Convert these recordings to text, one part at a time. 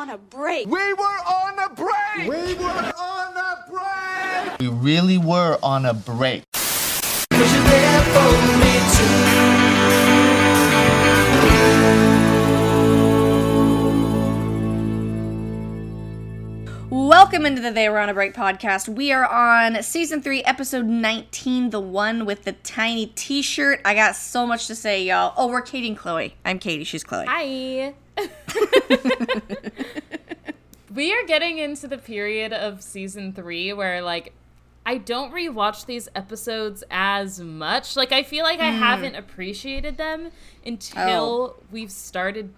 on a break. We were on a break. We were on a break. We really were on a break. Welcome into the They Were on a Break podcast. We are on season three, episode 19, the one with the tiny t shirt. I got so much to say, y'all. Oh, we're Katie and Chloe. I'm Katie, she's Chloe. Hi. we are getting into the period of season three where, like, I don't rewatch these episodes as much. Like, I feel like I hmm. haven't appreciated them until Oh. we've started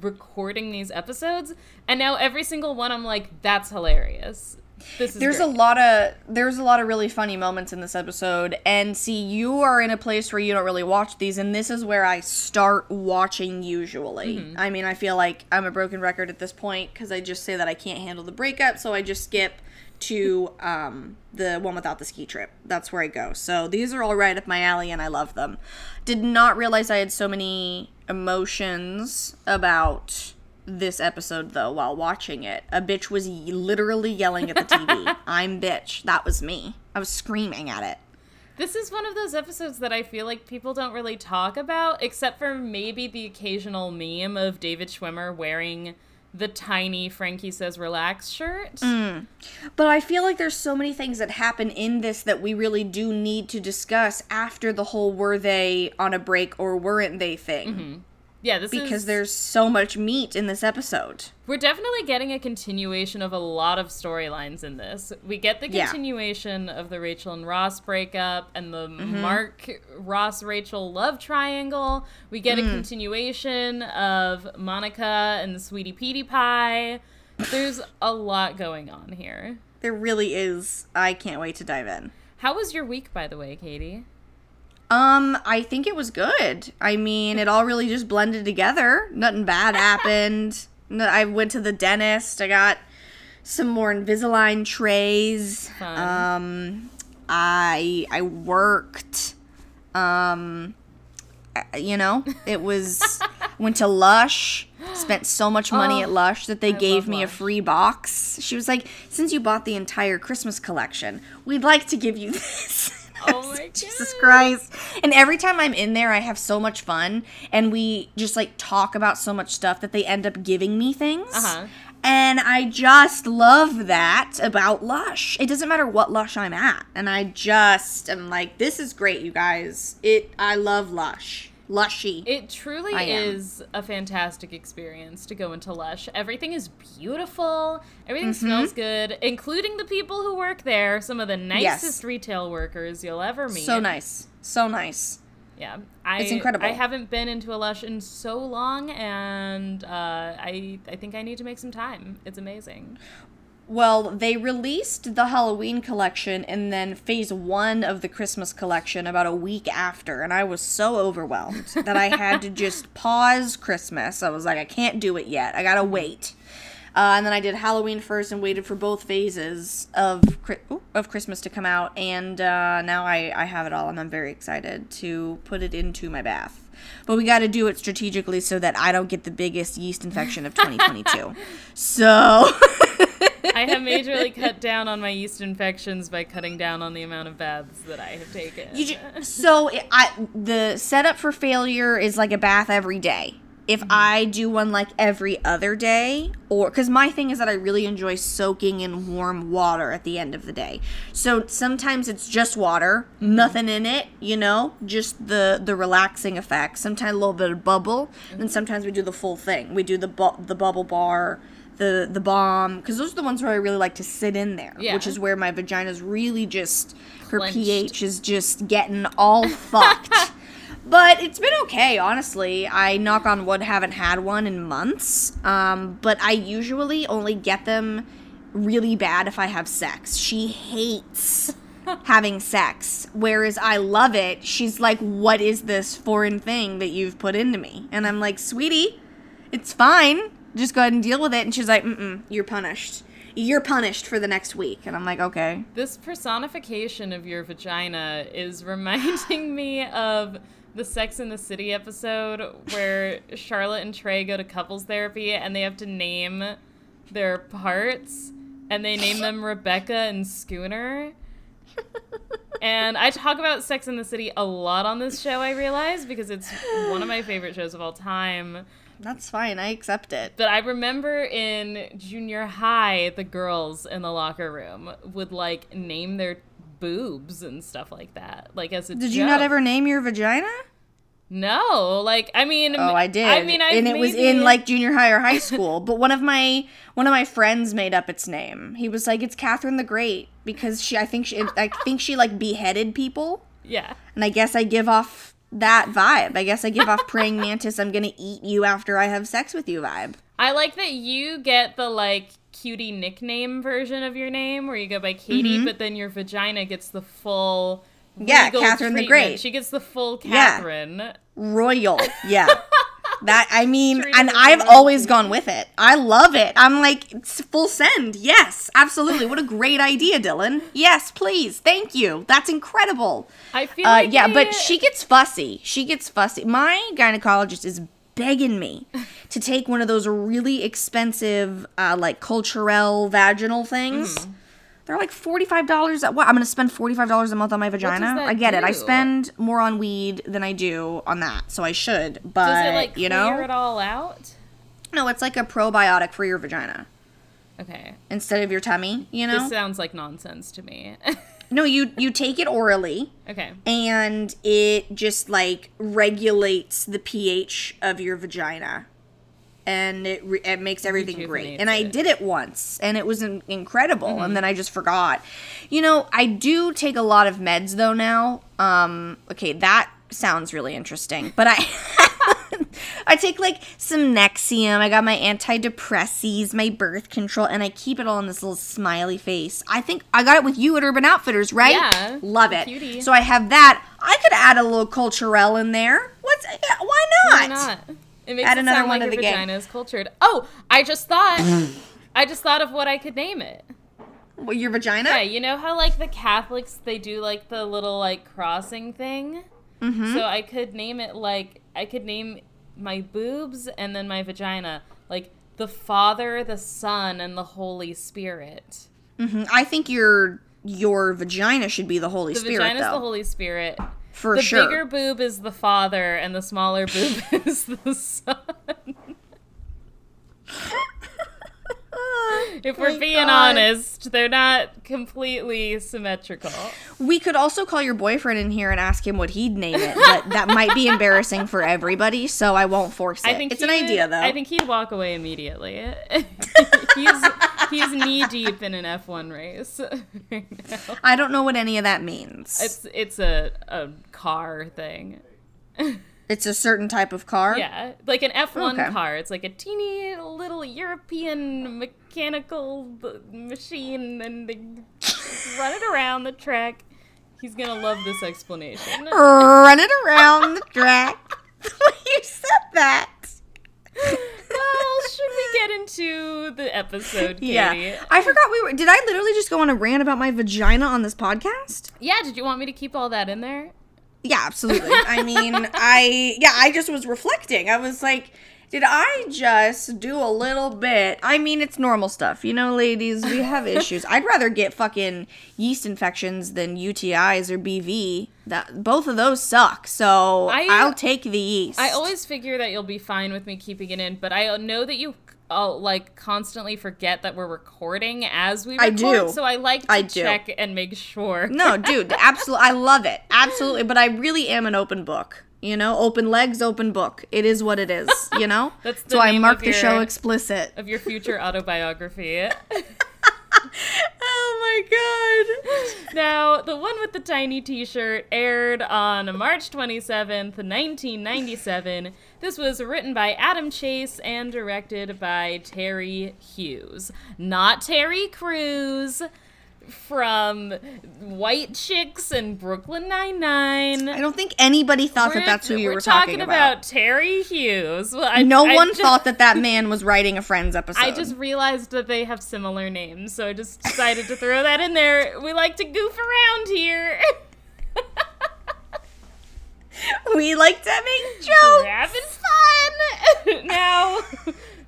recording these episodes. And now every single one, I'm like, that's hilarious. This is There's a lot of there's a lot of really funny moments in this episode and see you are in a place where you don't really watch these and this is where I start watching usually. Mm-hmm. I mean, I feel like I'm a broken record at this point cuz I just say that I can't handle the breakup, so I just skip to um, the one without the ski trip. That's where I go. So these are all right up my alley and I love them. Did not realize I had so many emotions about this episode though while watching it. A bitch was literally yelling at the TV. I'm bitch. That was me. I was screaming at it. This is one of those episodes that I feel like people don't really talk about, except for maybe the occasional meme of David Schwimmer wearing the tiny Frankie Says Relax shirt. Mm. But I feel like there's so many things that happen in this that we really do need to discuss after the whole were they on a break or weren't they thing. Mm-hmm. Yeah, this Because is there's so much meat in this episode. we're definitely getting a continuation of a lot of storylines in this. We get the Yeah. continuation of the Rachel and Ross breakup and the Mm-hmm. Mark Ross Rachel love triangle. We get Mm. a continuation of Monica and the Sweetie Petey Pie. There's a lot going on here. There really is. I can't wait to dive in. How was your week, by the way, Katie? Um, I think it was good. I mean, it all really just blended together. Nothing bad happened. No, I went to the dentist. I got some more Invisalign trays. Fun. Um, I I worked. Um, you know, it was went to Lush. Spent so much money at Lush that they gave love me a free box. She was like, "Since you bought the entire Christmas collection, we'd like to give you this." Oh my Jesus God. Christ. And every time I'm in there, I have so much fun. And we just like talk about so much stuff that they end up giving me things. Uh-huh. And I just love that about Lush. It doesn't matter what Lush I'm at. And I just am like, this is great, you guys. It I love Lush. Lushy. It truly is a fantastic experience to go into Lush. Everything is beautiful. Everything Mm-hmm. smells good, including the people who work there. Some of the nicest Yes. retail workers you'll ever meet. so nice. So nice. Yeah, I, It's incredible. I haven't been into a Lush in so long, and uh, I I think I need to make some time. It's amazing. Well, they released the Halloween collection and then phase one of the Christmas collection about a week after, and I was so overwhelmed that I had to just pause Christmas. I was like, I can't do it yet. I gotta wait. Uh, and then I did Halloween first and waited for both phases of of Christmas to come out, and uh, now I, I have it all, and I'm very excited to put it into my bath. But we got to do it strategically so that I don't get the biggest yeast infection of 2022. so. I have majorly cut down on my yeast infections by cutting down on the amount of baths that I have taken. Ju- so it- I the setup for failure is like a bath every day. If mm-hmm. I do one like every other day, or because my thing is that I really enjoy soaking in warm water at the end of the day. So sometimes it's just water, mm-hmm. nothing in it, you know, just the the relaxing effect. Sometimes a little bit of bubble, and mm-hmm. sometimes we do the full thing. We do the bu- the bubble bar, the the bomb, because those are the ones where I really like to sit in there, Yeah. which is where my vagina's really just her Clenched. pH is just getting all fucked. But it's been okay, honestly. I knock on wood haven't had one in months. Um, but I usually only get them really bad if I have sex. She hates having sex, whereas I love it. She's like, "What is this foreign thing that you've put into me?" And I'm like, "Sweetie, it's fine. Just go ahead and deal with it." And she's like, "Mm-mm, you're punished. You're punished for the next week." And I'm like, "Okay." This personification of your vagina is reminding me of the Sex in the City episode where Charlotte and Trey go to couples therapy and they have to name their parts and they name them Rebecca and Schooner. and I talk about Sex in the City a lot on this show, I realize, because it's one of my favorite shows of all time. That's fine. I accept it. But I remember in junior high, the girls in the locker room would like name their boobs and stuff like that. Like as a Did you not ever name your vagina? No, like I mean, Oh, I did. I mean, I and it was in like junior high or high school. but one of my one of my friends made up its name. He was like, "It's Catherine the Great," because she. I think she. I think she like beheaded people, yeah. and I guess I give off that vibe. I guess I give off praying mantis. I'm gonna eat you after I have sex with you vibe. I like that you get the like cutie nickname version of your name, where you go by Katie, but then your vagina gets the full. Mm-hmm. Yeah, Catherine the. Great. She gets the full Yeah. Catherine. Royal, yeah. That I mean, and I've always gone with it. I love it. I'm like it's full send. Yes, absolutely. What a great idea, Dylan. Yes, please. Thank you. That's incredible. I feel Uh, like yeah, they- but she gets fussy. She gets fussy. My gynecologist is begging me to take one of those really expensive, uh, like Culturelle vaginal things. Mm-hmm. They're like forty five dollars. What? I'm gonna spend forty five dollars a month on my vagina. I get it. I spend more on weed than I do on that, so I should. But Does it like you clear know, it all out? no, it's like a probiotic for your vagina Okay. instead of your tummy. You know, This sounds like nonsense to me. no, you you take it orally. okay. and it just like regulates the pH of your vagina. And it, re- it makes everything great. And I it. did it once, and it was in- incredible. And then I just forgot. You know, I do take a lot of meds though now. Um, okay, that sounds really interesting. But I, I take like some Nexium. I got my antidepressants, my birth control, and I keep it all in this little smiley face. I think I got it with you at Urban Outfitters, right? Yeah, love it. cutie. So I have that. I could add a little Culturelle in there. What's yeah, why not? Why not? It makes Add it another sound one like to your the game. vagina is cultured. Oh, I just thought. I just thought of what I could name it. What, your vagina? Yeah, you know how like the Catholics they do like the little like crossing thing. Mm-hmm. So I could name it like I could name my boobs and then my vagina like the Father, the Son, and the Holy Spirit. Mhm. I think your your vagina should be the Holy The Spirit, The vagina's though. the Holy Spirit. For the sure. bigger boob is the Father, and the smaller boob is the Son. if we're my being God. honest, they're not completely symmetrical. We could also call your boyfriend in here and ask him what he'd name it, but that might be embarrassing for everybody, so I won't force it. I think it's an idea, though. I think he'd walk away immediately. he's he's knee deep in an F1 race right now. I don't know what any of that means. It's, It's a a car thing. It's a certain type of car. Yeah, like an F1 Okay. car. It's like a teeny little European mechanical machine, and they run it around the track. He's gonna love this explanation. Run it around the track. you said that. Well, should we get into the episode, Katie? Yeah. I forgot we were. Did I literally just go on a rant about my vagina on this podcast? Yeah, Did you want me to keep all that in there? Yeah, absolutely. I mean, I yeah, I just was reflecting. I was like, did I just do a little bit? I mean, it's normal stuff. You know, ladies, we have issues. I'd rather get fucking yeast infections than UTIs or BV. That both of those suck. So I- I, will take the yeast. I always figure that you'll be fine with me keeping it in, but I know that you uh, like constantly forget that we're recording as we I record. do. So I like to I do. check and make sure. No, dude, absolutely. I love it. Absolutely. But I really am an open book. You know, open legs, open book. It is what it is, you know? That's the so I mark the your- show explicit. of your future autobiography. Oh my god. now, the one with the tiny t-shirt aired on March 27th, 1997. This was written by Adam Chase and directed by Terry Hughes. Not Terry Crews from White Chicks and Brooklyn Nine-Nine. I don't think anybody thought that We're- that's who you we're were talking, about. Terry Hughes. Well, I, No I one just- thought that that man was writing a Friends episode. I just realized that they have similar names, so I just decided to throw that in there. We like to goof around here. we like to make jokes. We're having fun. now,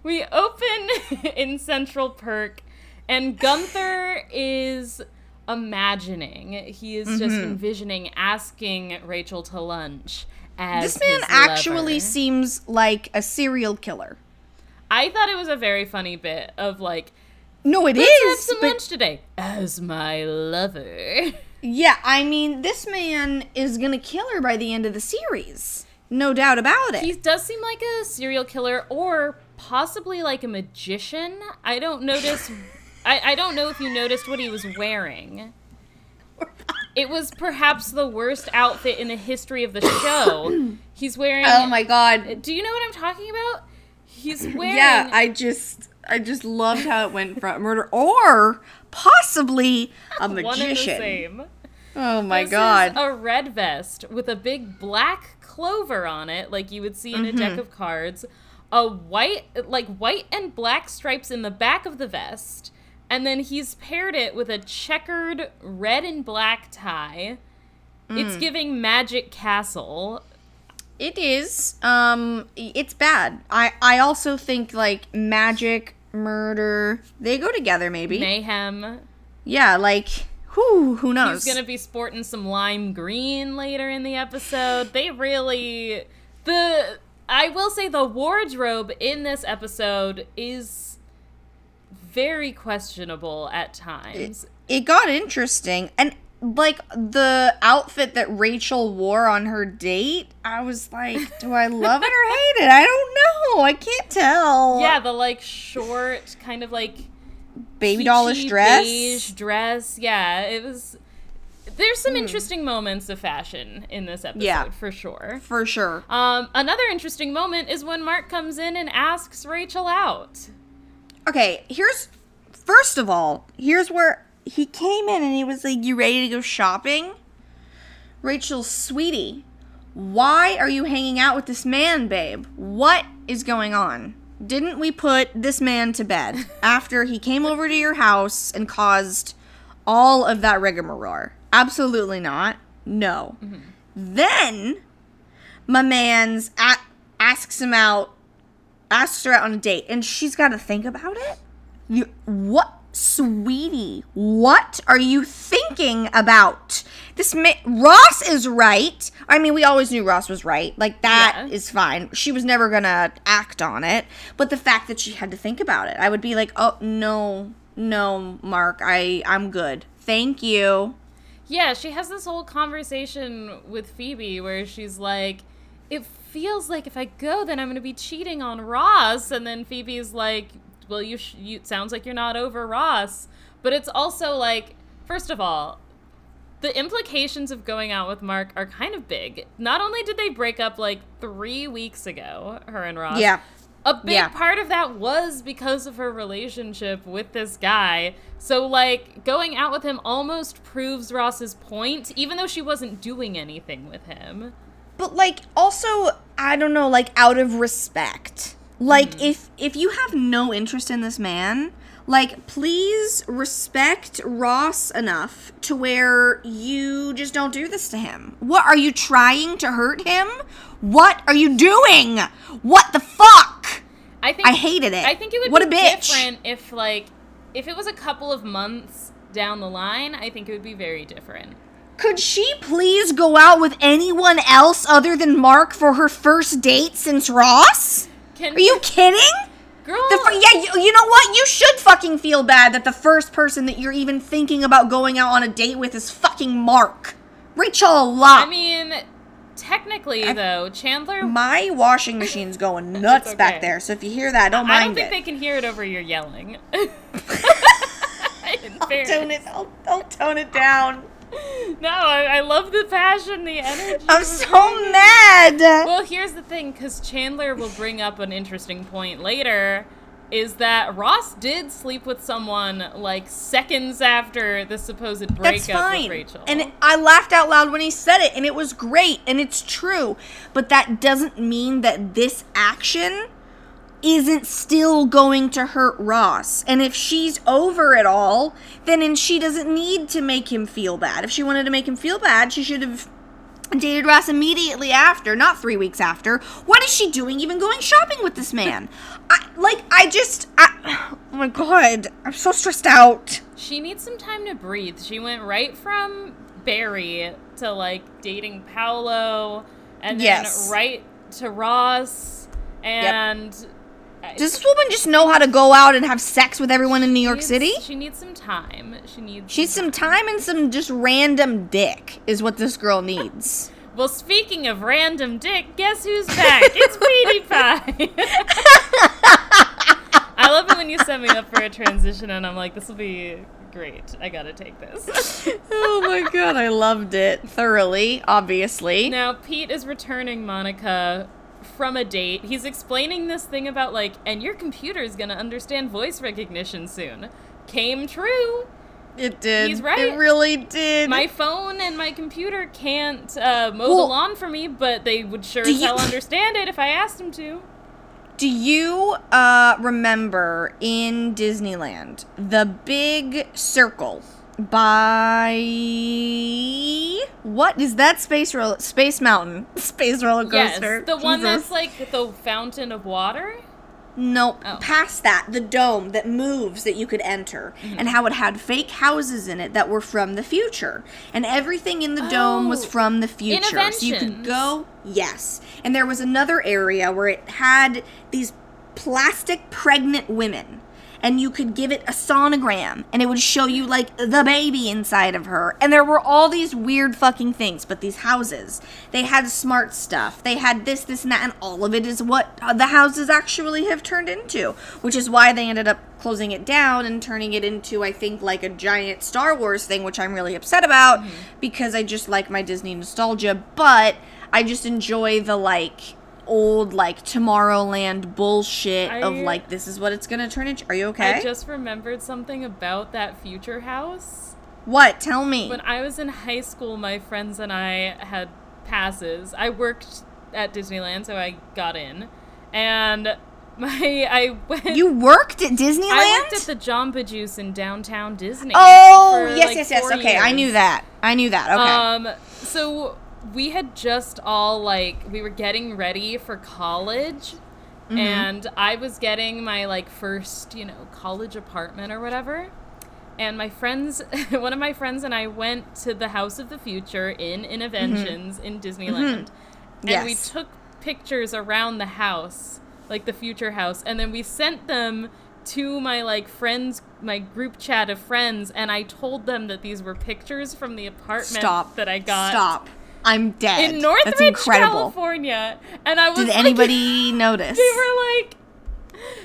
we open in Central Perk, and Gunther is imagining. He is just mm-hmm. envisioning asking Rachel to lunch. As This man actually lover. seems like a serial killer. I thought it was a very funny bit of like, No, it let's have is. some but lunch today as my lover. yeah, I mean, this man is gonna kill her by the end of the series. No doubt about it. He does seem like a serial killer or possibly like a magician. I don't notice. I, I don't know if you noticed what he was wearing. It was perhaps the worst outfit in the history of the show. He's wearing. oh my god. Do you know what I'm talking about? He's wearing. Yeah, I just I just loved how it went from murder or possibly a one and the magician. same. Oh my This god. a red vest with a big black clover on it, like you would see in a Mm-hmm. deck of cards. A white, like white and black stripes in the back of the vest, and then he's paired it with a checkered red and black tie. Mm. It's giving Magic Castle. It is. Um it's bad. I I also think like magic, murder, they go together maybe. Mayhem. Yeah, like who who knows? He's gonna be sporting some lime green later in the episode. They really the I will say the wardrobe in this episode is very questionable at times. it got interesting and like the outfit that Rachel wore on her date, I was like, do I love it or hate it? I don't know. I can't tell. yeah, the like short kind of like baby dollish dress. beige dress. Yeah, it was there's some interesting moments of fashion in this episode Yeah. for sure. For sure. Um, another interesting moment is when Mark comes in and asks Rachel out. Okay, here's first of all, here's where he came in and he was like, You ready to go shopping? Rachel, sweetie, why are you hanging out with this man, babe? What is going on? Didn't we put this man to bed after he came over to your house and caused all of that rigmarole? Absolutely not. No. Mm-hmm. Then my man's a- asks him out asks her out on a date and she's got to think about it? You what sweetie what are you thinking about? This ma- ross is right. I mean we always knew ross was right. Like that is Yeah. fine. She was never gonna act on it. But the fact that she had to think about it i would be like oh no no mark i i'm good. Thank you. Yeah, she has this whole conversation with Phoebe where she's like, it feels like if I go, then I'm going to be cheating on Ross. And then Phoebe's like, well, you, sh- you it sounds like you're not over Ross. But it's also like, first of all, the implications of going out with Mark are kind of big. Not only did they break up like three weeks ago, her and Ross. yeah A big Yeah. part of that was because of her relationship with this guy. So, like, going out with him almost proves Ross's point, even though she wasn't doing anything with him. But like also i don't know like out of respect like Hmm. if if you have no interest in this man like please respect ross enough to where you just don't do this to him what are you trying to hurt him what are you doing what the fuck I think I hated it. I think it would What be a bitch. different if, like, if it was a couple of months down the line. I think it would be very different. Could she please go out with anyone else other than mark for her first date since ross Can are you kidding girl? The fir- yeah, you, you know what? You should fucking feel bad that the first person that you're even thinking about going out on a date with is fucking Mark. Rachel lot. I mean, technically though, Chandler. my washing machine's going nuts okay. back there, so if you hear that, don't mind. I don't think it. they can hear it over your yelling. In I'll tone it. I'll, I'll tone it down. No, I, I love the passion, the energy. I'm so mad. Well, here's the thing, because Chandler will bring up an interesting point later, is that Ross did sleep with someone like seconds after the supposed breakup That's with. Rachel. And I laughed out loud when he said it, and it was great, and it's true. But that doesn't mean that this action isn't still going to hurt Ross. And if she's over it all, then and she doesn't need to make him feel bad. If she wanted to make him feel bad, she should have dated Ross immediately after, not three weeks after. What is she doing even going shopping with this man? I, like, I just. I, oh my god. I'm so stressed out. She needs some time to breathe. She went right from Barry to like dating Paolo and then Yes. right to Ross and Does this woman just know how to go out and have sex with everyone in New York needs- City? She needs some time. She needs She's some time and some just random dick, is what this girl needs. Well, speaking of random dick, guess who's back? it's Petey Pie. I love it when you set me up for a transition and I'm like, this will be great. I gotta take this. oh my god, I loved it thoroughly, obviously. now, Pete is returning Monica from a date. He's explaining this thing about, like, and your computer is gonna understand voice recognition soon. Came true. It did. He's right. It really did. My phone and my computer can't uh, mow the Well, lawn for me, but they would sure as you- hell understand it if I asked them to. Do you uh, remember in Disneyland the big circle by what is that space roll space mountain space roller coaster? Yes, the one that's like the fountain of water. Nope. Oh. Past that, the dome that moves that you could enter, Mm-hmm. and how it had fake houses in it that were from the future, and everything in the dome was Oh, from the future. So you could go, yes. And there was another area where it had these plastic pregnant women. And you could give it a sonogram, and it would show you like the baby inside of her. And there were all these weird fucking things. But these houses, they had smart stuff. They had this, this, and that, and all of it is what uh, the houses actually have turned into. Which is why they ended up closing it down and turning it into, I think, like a giant Star Wars thing, which I'm really upset about because I just like my Disney nostalgia. But I just enjoy the like old like Tomorrowland bullshit of like this is what it's gonna turn into. Are you okay? I just remembered something about that future house. what? Tell me. When I was in high school, my friends and I had passes. I worked at Disneyland, so I got in, and my I went. you worked at Disneyland? I worked at the Jamba Juice in downtown Disney. oh, yes, like, yes, yes. Okay, I knew that. I knew that. Okay. Um, so we had just all like we were getting ready for college, Mm-hmm. and I was getting my like first, you know, college apartment or whatever. And my friends, one of my friends and I went to the House of the Future in Innoventions in Disneyland, and we Mm-hmm. Yes. took pictures around the house, like the future house, and then we sent them to my like friends, my group chat of friends, and I told them that these were pictures from the apartment Stop. that I got Stop. I'm dead. in Northridge, That's incredible. California, and I was Did like- anybody notice? they were like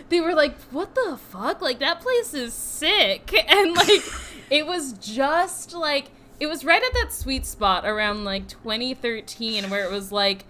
they were like what the fuck like that place is sick and like it was just like it was right at that sweet spot around like 2013 where it was like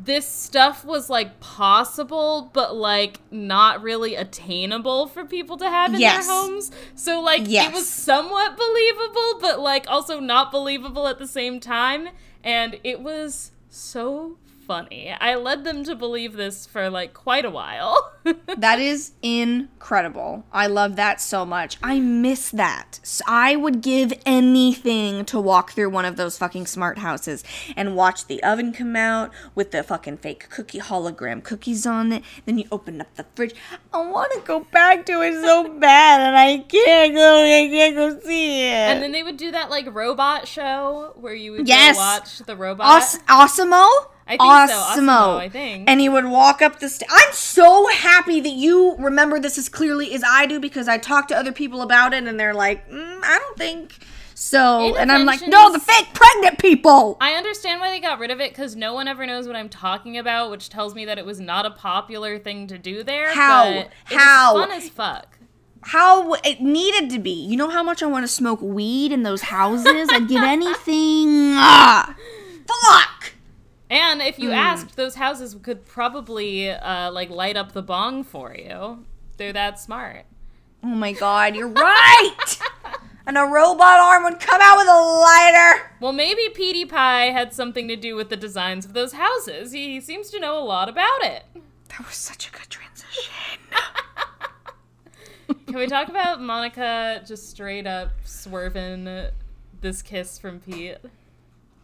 this stuff was like possible but like not really attainable for people to have in Yes. their homes so like it was somewhat believable but like also not believable at the same time and it was so funny i led them to believe this for like quite a while That is incredible. I love that so much. I miss that. I would give anything to walk through one of those fucking smart houses and watch the oven come out with the fucking fake cookie hologram cookies on it. Then you open up the fridge. I want to go back to it so bad, and I can't go. I can't go see it. and then they would do that like robot show where you would Yes. go watch the robot Os- ASIMO? I think so, ASIMO, I think. And he would walk up the st- I'm so happy that you remember this as clearly as I do because I talked to other people about it and they're like, mm, I don't think so. And I'm like, no, the fake pregnant people. I understand why they got rid of it because no one ever knows what I'm talking about, which tells me that it was not a popular thing to do there. How? but it was How? fun as fuck. How it needed to be. You know how much I want to smoke weed in those houses? I'd give anything. Ah, fuck. And if you asked, those houses could probably uh, like light up the bong for you. They're that smart. Oh my god, you're right. and a robot arm would come out with a lighter. Well, maybe Petey Pie had something to do with the designs of those houses. He seems to know a lot about it. That was such a good transition. Can we talk about Monica just straight up swerving this kiss from Pete?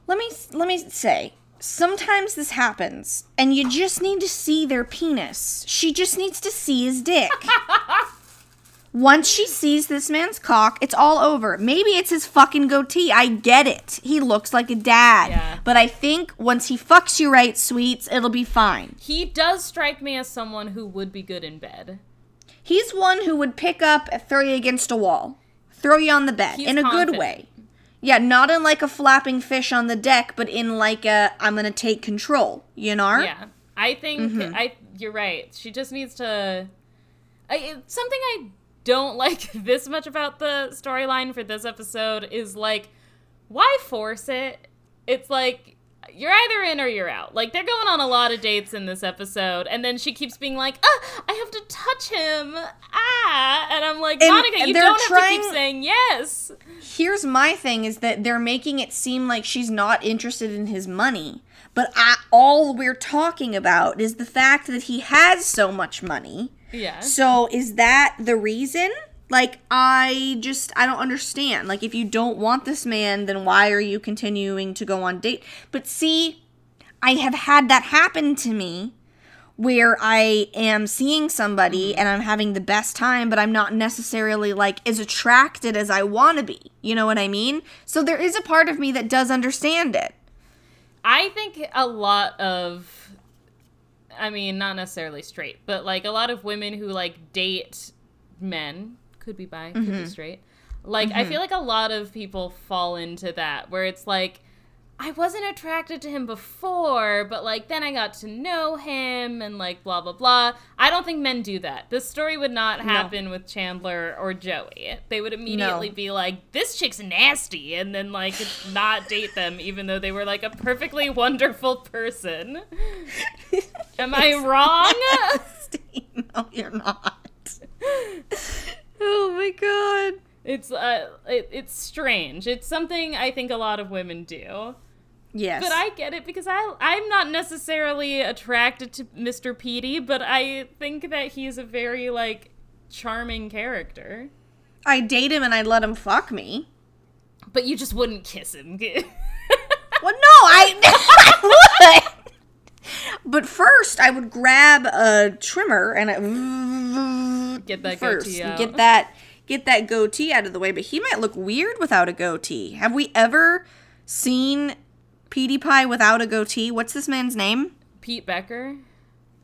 let me let me say sometimes this happens and you just need to see their penis. She just needs to see his dick. Once she sees this man's cock it's all over. Maybe it's his fucking goatee. I get it. He looks like a dad. Yeah. but i think once he fucks you right sweets it'll be fine. He does strike me as someone who would be good in bed. he's one who would pick up and throw you against a wall throw you on the bed He's in a good way yeah not in like a flapping fish on the deck but in like a i'm gonna take control you know Yeah, I think Mm-hmm. I. You're right. She just needs to. I, something I don't like this much about the storyline for this episode is like, why force it? It's like you're either in or you're out. Like they're going on a lot of dates in this episode, and then she keeps being like, "Ah, I have to touch him." Ah, and I'm like, And- Monica, and you don't have to trying- keep saying yes. here's my thing is that they're making it seem like she's not interested in his money but I, all we're talking about is the fact that he has so much money Yeah. so is that the reason like i just i don't understand like if you don't want this man then why are you continuing to go on date but see i have had that happen to me where I am seeing somebody mm-hmm. and I'm having the best time, but I'm not necessarily like as attracted as I want to be. You know what I mean? So there is a part of me that does understand it. I think a lot of I mean, not necessarily straight, but like a lot of women who like date men, could be bi, could be mm-hmm. straight. Like I feel mm-hmm. like a lot of people fall into that where it's like I wasn't attracted to him before, but like then I got to know him and like blah blah blah. I don't think men do that. This story would not happen with Chandler or Joey. They would immediately No. be like, "This chick's nasty," and then like not date them, even though they were like a perfectly wonderful person. Am I wrong? no, you're not. oh my god. It's uh, it, it's strange. It's something I think a lot of women do. Yes. But I get it because I I'm not necessarily attracted to Mr. Petey, but I think that he's a very like charming character. I date him and I let him fuck me. But you just wouldn't kiss him. Well, no, I would. But first, I would grab a trimmer and I, Get that first goatee out. get that get that goatee out of the way. But he might look weird without a goatee. Have we ever seen Petey Pie without a goatee? What's this man's name? Pete Becker.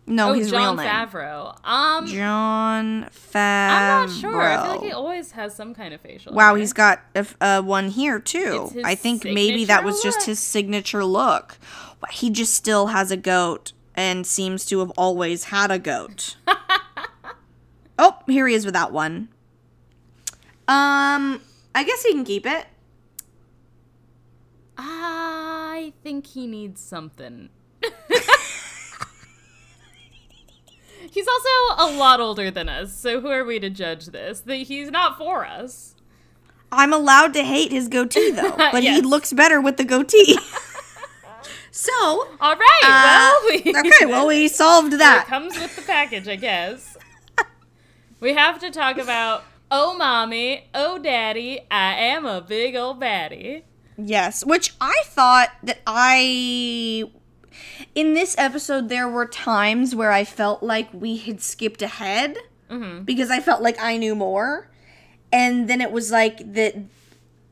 No, Oh, his Jon real name. Favreau. Um, Jon Favreau. I'm not sure. I feel like he always has some kind of facial. Wow, hair. he's got a, uh, one here too. I think maybe that was just his signature look. He just still has a goat and seems to have always had a goat. oh, here he is without one. Um, I guess he can keep it. I think he needs something. He's also a lot older than us, so who are we to judge this? That he's not for us. I'm allowed to hate his goatee though, but he looks better with the goatee. So, All right. uh, well, we, okay, well we solved it that. comes with the package, I guess. we have to talk about oh mommy, oh daddy, I am a big old baddie. Yes, which I thought that I. In this episode, there were times where I felt like we had skipped ahead because I felt like I knew more. And then it was like that.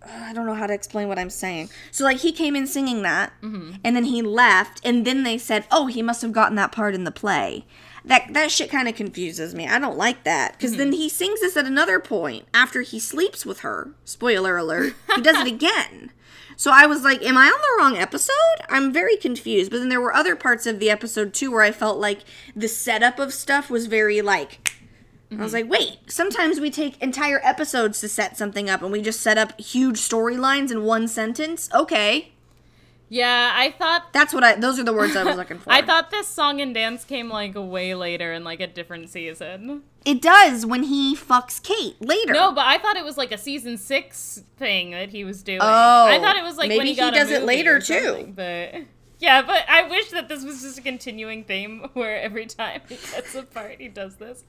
I don't know how to explain what I'm saying. So, like, he came in singing that, mm-hmm. and then he left, and then they said, oh, he must have gotten that part in the play. That, that shit kind of confuses me. I don't like that. Because then mm-hmm. he sings this at another point after he sleeps with her. Spoiler alert. He does it again. So I was like, am I on the wrong episode? I'm very confused. But then there were other parts of the episode too where I felt like the setup of stuff was very like I was mm-hmm. like, wait, sometimes we take entire episodes to set something up and we just set up huge storylines in one sentence. Okay. Yeah, I thought That's what I those are the words I was looking for. I thought this song and dance came like way later in like a different season. it does when he fucks Kate later. No, but I thought it was like a season six thing that he was doing. Oh, I thought it was like when maybe he got he a does it later, too. But yeah, but I wish that this was just a continuing theme where every time he gets a part, he does this.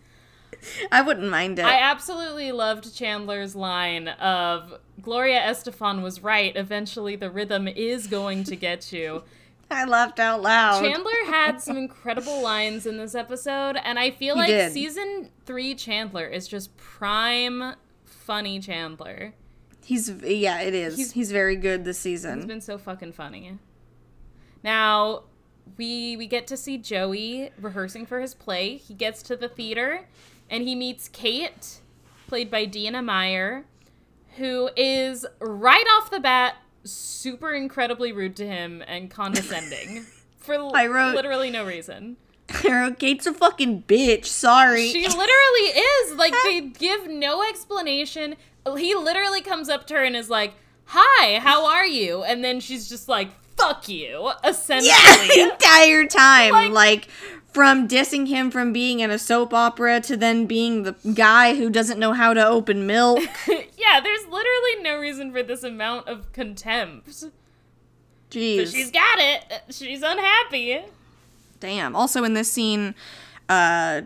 I wouldn't mind it. I absolutely loved Chandler's line of Gloria Estefan was right. Eventually, the rhythm is going to get you. I laughed out loud. Chandler had some incredible lines in this episode, and I feel He like did. season three Chandler is just prime funny Chandler. He's yeah, it is. He's- He's, very good this season. He's been so fucking funny. Now, we we get to see Joey rehearsing for his play. He gets to the theater and he meets Kate, played by Dina Meyer, who is right off the bat super incredibly rude to him and condescending for I wrote- literally no reason. Kate's a fucking bitch. Sorry. She literally is. Like they give no explanation. He literally comes up to her and is like, "Hi, how are you?" And then she's just like, "Fuck you," essentially. yeah, the entire time, Like- like, from dissing him from being in a soap opera to then being the guy who doesn't know how to open milk. yeah, there's literally no reason for this amount of contempt. But Jeez. she's got it. She's unhappy. Damn. Also in this scene, uh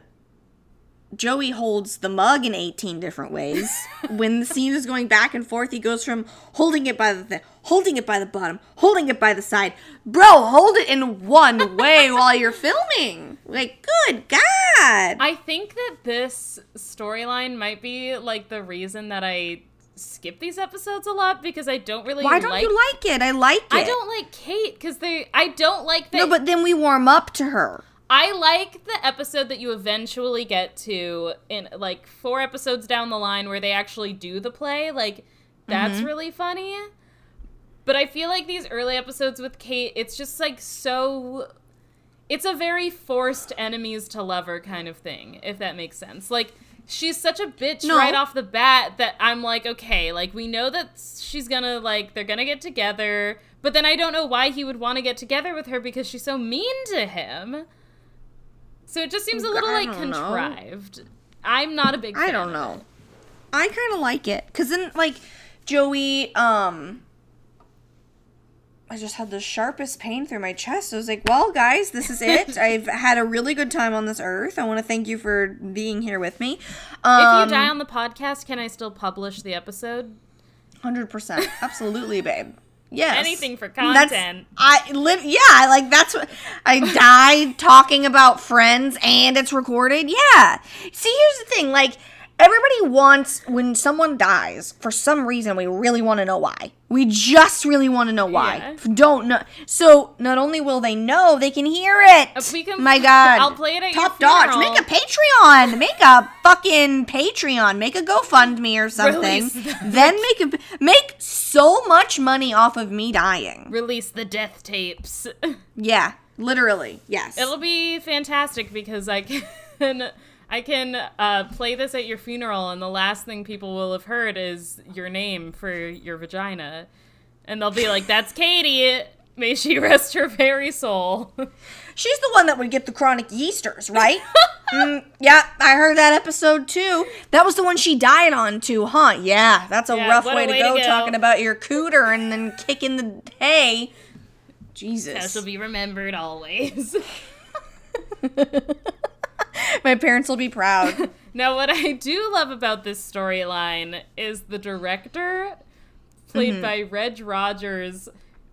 Joey holds the mug in 18 different ways. when the scene is going back and forth, he goes from holding it by the th- holding it by the bottom, holding it by the side. Bro, hold it in one way while you're filming. Like, good God. I think that this storyline might be like the reason that I skip these episodes a lot because I don't really Why don't like you like it? I like it. I don't like Kate because they. I don't like that. No, but then we warm up to her. I like the episode that you eventually get to in like four episodes down the line where they actually do the play. Like that's Mm-hmm. really funny. But I feel like these early episodes with Kate, it's just like so. It's a very forced enemies to lover kind of thing, if that makes sense. Like she's such a bitch No. right off the bat that I'm like, okay, like we know that she's gonna like they're gonna get together, but then I don't know why he would want to get together with her because she's so mean to him. So it just seems a little like don't know. contrived. I'm not a big fan I don't know. I kind of like it cuz then like Joey um I just had the sharpest pain through my chest. I was like, "Well, guys, this is it. I've had a really good time on this earth. I want to thank you for being here with me." Um, If you die on the podcast, can I still publish the episode? Hundred percent, absolutely, babe. Yes, Anything for mm, content. That's-. I live. Yeah, I like that's what I died talking about Friends, and it's recorded. Yeah. See, here's the thing. Like everybody wants when someone dies for some reason, we really want to know why. We just really want to know why. Yeah. Don't know. So not only will they know, they can hear it. Uh, we can- My God. I'll play it at your Top dodge. Make a Patreon. Make a fucking Patreon. Make a GoFundMe or something. The- then make a make so much money off of me dying. Release the death tapes. Yeah, literally. Yes. It'll be fantastic because I can I can uh, play this at your funeral, and the last thing people will have heard is your name for your vagina, and they'll be like, "That's Katie. May she rest her very soul." She's the one that would get the chronic yeasters, right? mm, yeah, I heard that episode too. That was the one she died on too, huh? Yeah, that's a Yeah, rough what a way, to, way to go, go. talking about your cooter and then kicking the hay. Jesus. That shall be remembered always. My parents will be proud. Now, what I do love about this storyline is the director, played Mm-hmm. by Reg Rogers.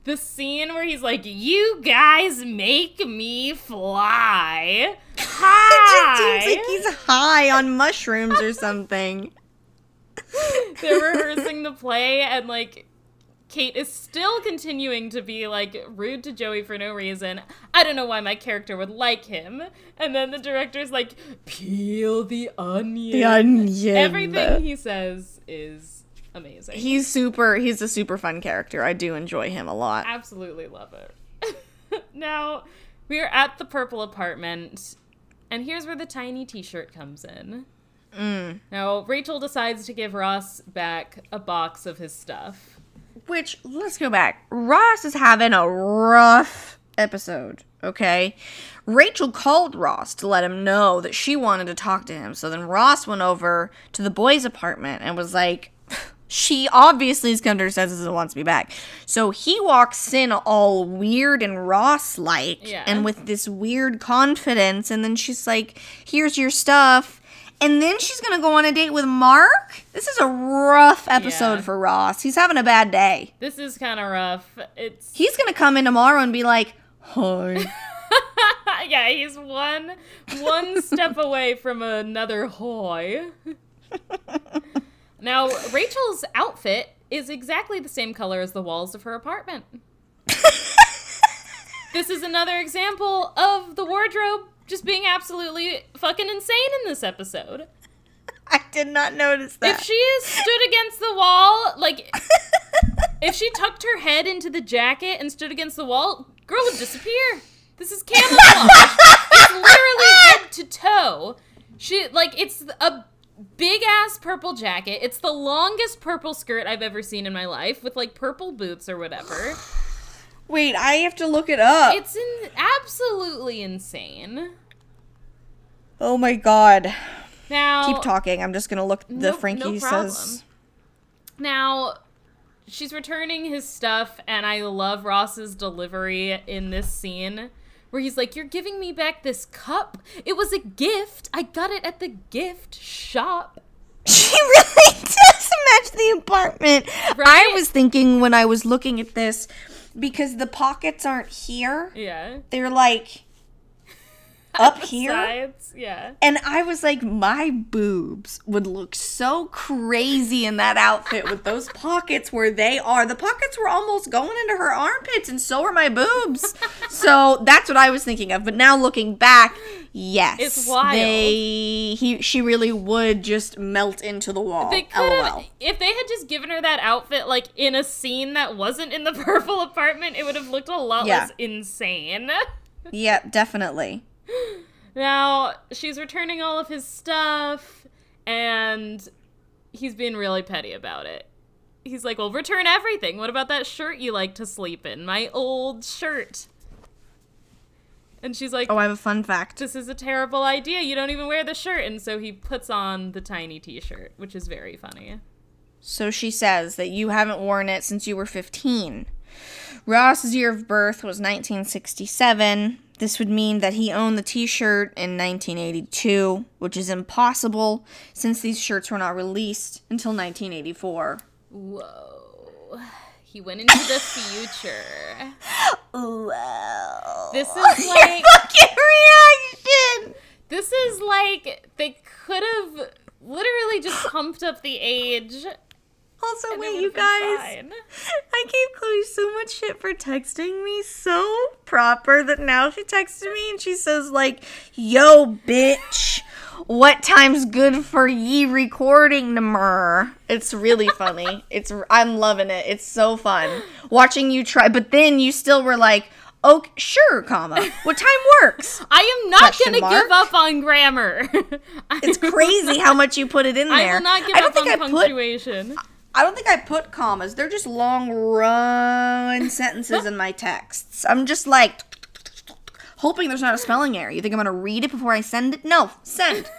The scene where he's like, "You guys make me fly." It just seems like he's high on mushrooms or something. They're rehearsing the play, and like, Kate is still continuing to be like rude to Joey for no reason. I don't know why my character would like him. And then the director's like, "Peel the onion." The onion. Everything he says is amazing. He's super. He's a super fun character. I do enjoy him a lot. absolutely love it. now, we are at the purple apartment, and here's where the tiny t shirt comes in. Mm. Now, Rachel decides to give Ross back a box of his stuff. Which let's go back. Ross is having a rough episode. Okay, Rachel called Ross to let him know that she wanted to talk to him. So then Ross went over to the boys' apartment and was like. She obviously is come to her senses and wants me back. So he walks in all weird and Ross like Yeah. and with this weird confidence. And then she's like, Here's your stuff. And then she's gonna go on a date with Mark. This is a rough episode Yeah. for Ross. He's having a bad day. This is kind of rough. It's He's gonna come in tomorrow and be like, "Hi." yeah, he's one one step away from another hoy. now, Rachel's outfit is exactly the same color as the walls of her apartment. this is another example of the wardrobe just being absolutely fucking insane in this episode. I did not notice that. If she stood against the wall, like if she tucked her head into the jacket and stood against the wall, girl would disappear. This is camouflage. it's literally head to toe. She like it's a big ass purple jacket. It's the longest purple skirt I've ever seen in my life with like purple boots or whatever. Wait, I have to look it up. It's in, absolutely insane. Oh my god. Now Keep talking. I'm just gonna look. The No- Frankie no says. Now, she's returning his stuff, and I love Ross's delivery in this scene where he's like, You're giving me back this cup? It was a gift. I got it at the gift shop. She really does match the apartment. I was thinking when I was looking at this, because the pockets aren't here, Yeah. they're like up here. Sides. Yeah. And I was like, my boobs would look so crazy in that outfit with those pockets where they are. The pockets were almost going into her armpits, and so were my boobs. so that's what I was thinking of. But now looking back, yes, It's wild. They he she really would just melt into the wall. They could have, if they had just given her that outfit, like in a scene that wasn't in the purple apartment, it would have looked a lot Yeah. less insane. Yeah, definitely. Now, she's returning all of his stuff, and he's being really petty about it. He's like, Well, return everything. What about that shirt you like to sleep in? My old shirt. And she's like, Oh, I have a fun fact. This is a terrible idea. You don't even wear the shirt. And so he puts on the tiny t shirt, which is very funny. So she says that you haven't worn it since you were 15. Ross's year of birth was 1967. This would mean that he owned the t shirt in 1982, which is impossible since these shirts were not released until 1984. Whoa. He went into the future. Wow. This is like. fucking reaction! This is like they could have literally just pumped up the age. Also, and wait, you guys. fine. I gave Chloe so much shit for texting me so proper that now she texted me and she says like, "Yo, bitch, what time's good for ye recording tomorrow?" It's really funny. it's I'm loving it. It's so fun watching you try. But then you still were like, oh, sure, comma. What time works?" I am not gonna give up on grammar. It's crazy how much you put it in there. I will not give I don't up think on I put punctuation. I don't think I put commas. They're just long run sentences in my texts. I'm just like hoping there's not a spelling error. You think I'm gonna read it before I send it? No, send.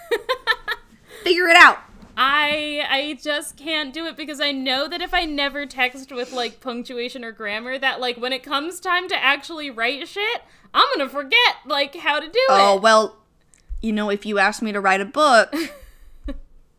Figure it out. I I just can't do it because I know that if I never text with like punctuation or grammar, that like when it comes time to actually write shit, I'm gonna forget like how to do Oh it. Oh well, you know, if you asked me to write a book,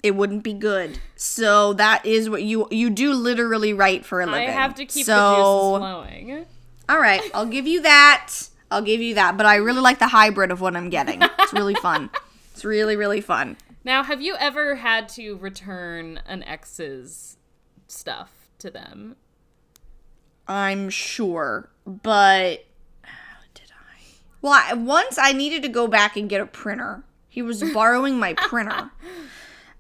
it wouldn't be good. So that is what you you do literally write for a living. I have to keep so, the juices flowing. All right, I'll give you that. I'll give you that. But I really like the hybrid of what I'm getting. It's really fun. It's really really fun. Now, have you ever had to return an ex's stuff to them? I'm sure, but did I? Well, I, once I needed to go back and get a printer. He was borrowing my printer.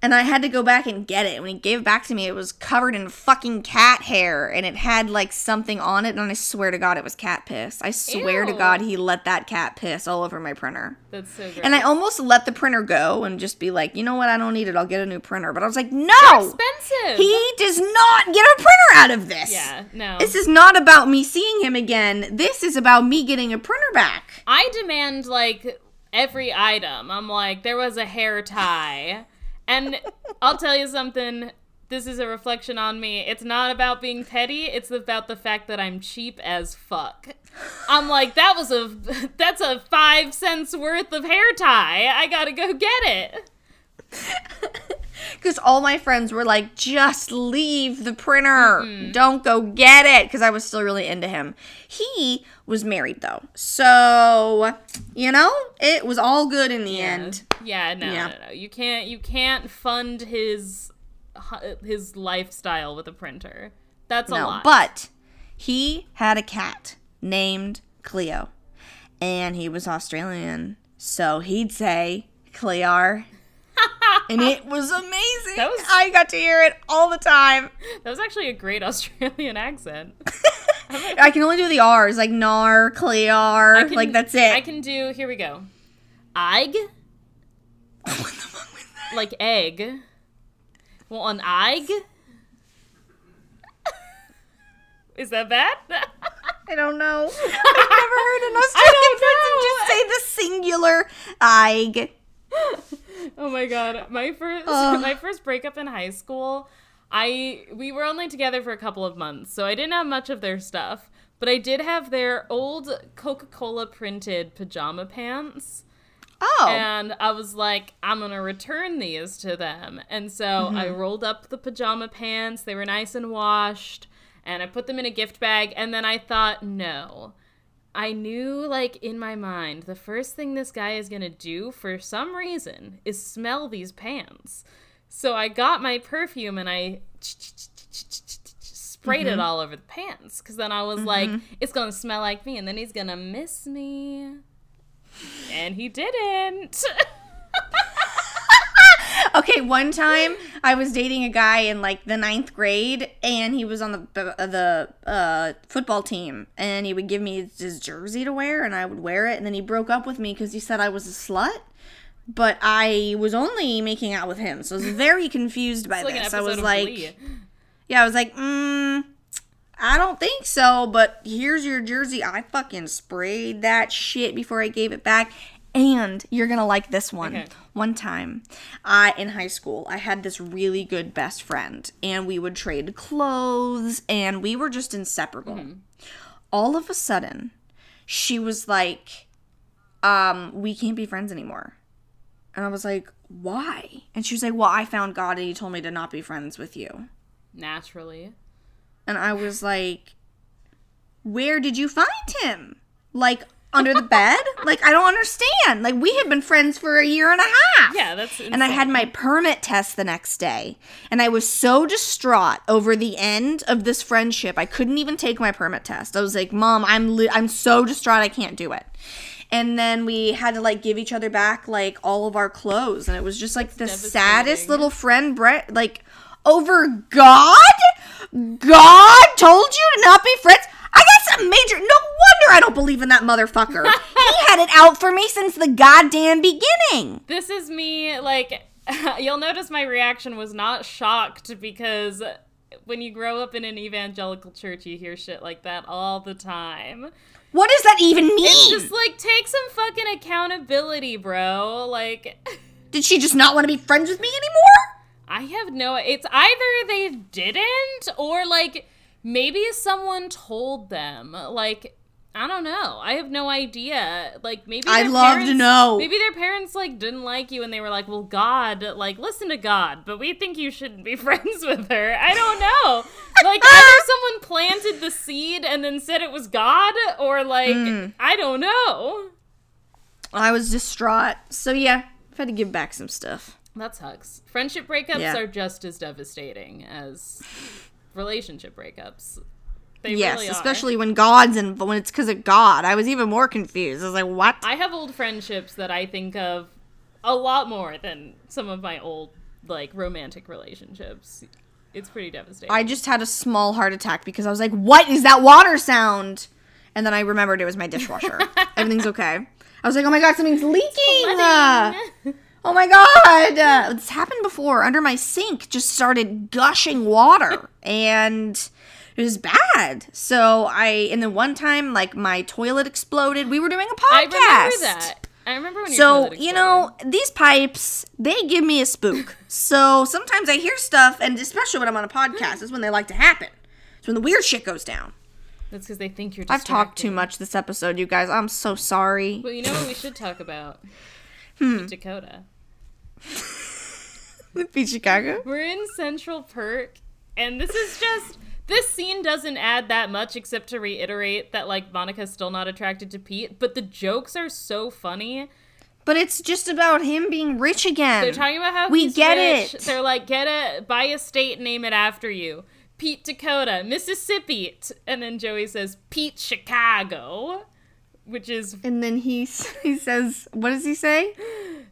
And I had to go back and get it. When he gave it back to me, it was covered in fucking cat hair and it had like something on it. And I swear to God, it was cat piss. I swear to God, he let that cat piss all over my printer. That's so. And I almost let the printer go and just be like, you know what? I don't need it. I'll get a new printer. But I was like, no! expensive. He does not get a printer out of this. yeah, no. This is not about me seeing him again. This is about me getting a printer back. I demand like every item. I'm like, there was a hair tie. And I'll tell you something. This is a reflection on me. It's not about being petty. It's about the fact that I'm cheap as fuck. I'm like, that was a that's a five cents worth of hair tie. I gotta go get it. Because all my friends were like, just leave the printer. Mm-hmm. Don't go get it. Because I was still really into him. He was married, though. So, you know, it was all good in the end. Yeah, no, Yeah. no, no. You can't you can't fund his his lifestyle with a printer. That's a No, lot. but he had a cat named Cleo. And he was Australian. So he'd say, Clear. and it was amazing. Was- I got to hear it all the time. that was actually a great Australian accent. I can only do the R's, like Nar, Clear, can- like that's it. I can do. Here we go. Ig. like egg. Well, an ig. Is that bad? I don't know. I've never heard an Australian person just say the singular Ig. Oh my god, my first Ugh. my first breakup in high school, I we were only together for a couple of months, so I didn't have much of their stuff, but I did have their old Coca-Cola printed pajama pants. Oh. And I was like, I'm gonna return these to them. And so I mm-hmm. rolled up the pajama pants. They were nice and washed. And I put them in a gift bag. And then I thought, no. I knew, like, in my mind, the first thing this guy is gonna do for some reason is smell these pants. So I got my perfume and I sprayed it mm-hmm. all over the pants. Because then I was mm-hmm. like, it's gonna smell like me. And then he's gonna miss me. And he didn't. Okay, one time I was dating a guy in like the ninth grade, and he was on the uh, the uh, football team, and he would give me his jersey to wear, and I would wear it, and then he broke up with me because he said I was a slut. But I was only making out with him, so I was very confused by like this. I was like, yeah, I was like, mm, I don't think so, but here's your jersey. I fucking sprayed that shit before I gave it back. And you're gonna like this one. Okay. One time, I in high school, I had this really good best friend, and we would trade clothes, and we were just inseparable. All of a sudden, she was like, um, we can't be friends anymore. And I was like, why? And she was like, well, I found God and he told me to not be friends with you. Naturally. And I was like, Where did you find him? Like, under the bed? Like, I don't understand. Like, we had been friends for a year and a half. Yeah, that's And I had my permit test the next day. And I was so distraught over the end of this friendship. I couldn't even take my permit test. I was like, Mom, I'm, li- I'm so distraught I can't do it. And then we had to like give each other back like all of our clothes. And it was just like the saddest little friend, Brett, like, over God? God told you to not be friends? I got some major. No wonder I don't believe in that motherfucker. he had it out for me since the goddamn beginning. This is me, like, you'll notice my reaction was not shocked because when you grow up in an evangelical church, you hear shit like that all the time. What does that even mean? It's just like, take some fucking accountability, bro. Like, Did she just not want to be friends with me anymore? I have no. It's either they didn't or like maybe someone told them. Like I don't know. I have no idea. Like maybe I'd love to know. Maybe their parents like didn't like you and they were like, "Well, God, like listen to God, but we think you shouldn't be friends with her." I don't know. Like either someone planted the seed and then said it was God or like Hmm. I don't know. I was distraught. So yeah, I've had to give back some stuff. That sucks. Friendship breakups Yeah. are just as devastating as relationship breakups. They yes, really especially when God's and when it's because of God. I was even more confused. I was like, what? I have old friendships that I think of a lot more than some of my old like romantic relationships. It's pretty devastating. I just had a small heart attack because I was like, what is that water sound? And then I remembered it was my dishwasher. Everything's okay. I was like, oh my god, something's leaking. Oh my god. Uh, it's happened before. Under my sink just started gushing water. and it was bad. So I, and then one time, like my toilet exploded. We were doing a podcast. I remember that. I remember when So, you know, these pipes, they give me a spook. so sometimes I hear stuff, and especially when I'm on a podcast, is when they like to happen. It's when the weird shit goes down. that's because they think you're. I've talked too much this episode, you guys. I'm so sorry. Well, you know what we should talk about? Hmm. Dakota. Pete Chicago. We're in Central Perk, and this is just this scene doesn't add that much except to reiterate that like Monica's still not attracted to Pete, but the jokes are so funny. But it's just about him being rich again. They're talking about how We get rich. it. They're like, get a buy a state, name it after you. Pete Dakota, Mississippi, and then Joey says Pete Chicago, which is and then he he says, "What does he say?"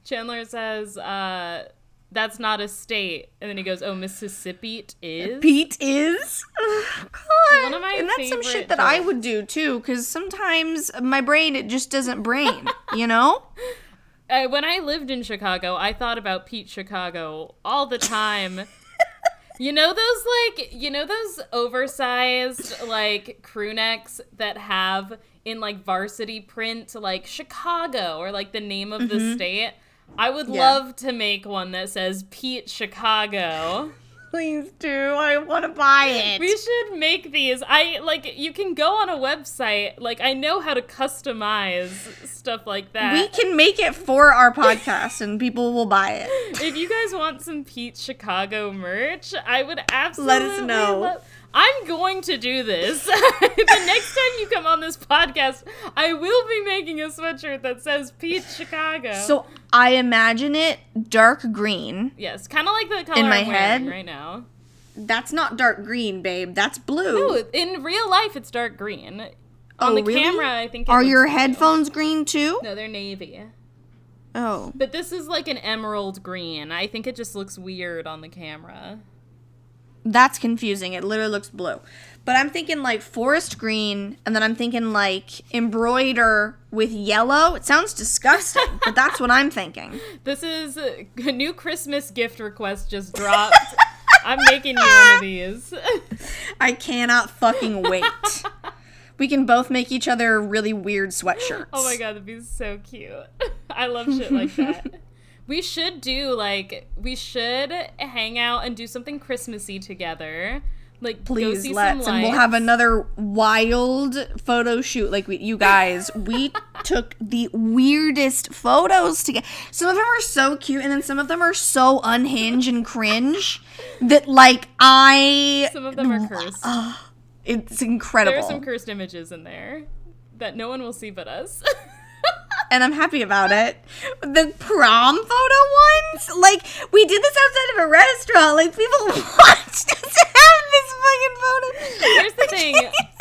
Chandler says, uh, "That's not a state," and then he goes, "Oh, Mississippi is." Pete is. Oh, God. One of my and that's some shit that I would do too, because sometimes my brain it just doesn't brain, you know. uh, when I lived in Chicago, I thought about Pete Chicago all the time. you know those like you know those oversized like crew necks that have in like varsity print like Chicago or like the name of the state. I would. Yeah. love to make one that says Pete Chicago. Please do. I want to buy it. We should make these. I like you can go on a website. Like I know how to customize stuff like that. we can make it for our podcast, and people will buy it. if you guys want some Pete Chicago merch, I would absolutely let us know. lo- I'm going to do this. the next time you come on this podcast, I will be making a sweatshirt that says Pete Chicago. So I imagine it dark green. yes, kind of like the color in my I'm head? right now. That's not dark green, babe. That's blue. No, in real life it's dark green. Oh, On the really? camera, I think. It Are your blue. headphones green too? No, they're navy. Oh. But this is like an emerald green. I think it just looks weird on the camera. That's confusing. It literally looks blue. But I'm thinking like forest green, and then I'm thinking like embroider with yellow. It sounds disgusting, but that's what I'm thinking. This is a a new Christmas gift request just dropped. I'm making you one of these. I cannot fucking wait. we can both make each other really weird sweatshirts. Oh my god, that'd be so cute. I love shit like that. We should do like we should hang out and do something Christmassy together. Like go Please let's, some and we'll have another wild photo shoot. Like we, you guys, we took the weirdest photos together. Some of them are so cute, and then some of them are so unhinged and cringe that like I. Some of them are cursed. It's incredible. there are some cursed images in there that no one will see but us. and I'm happy about it. The prom photo ones, like we did this outside of a restaurant. Like people watched us have this fucking photo. Here's the thing.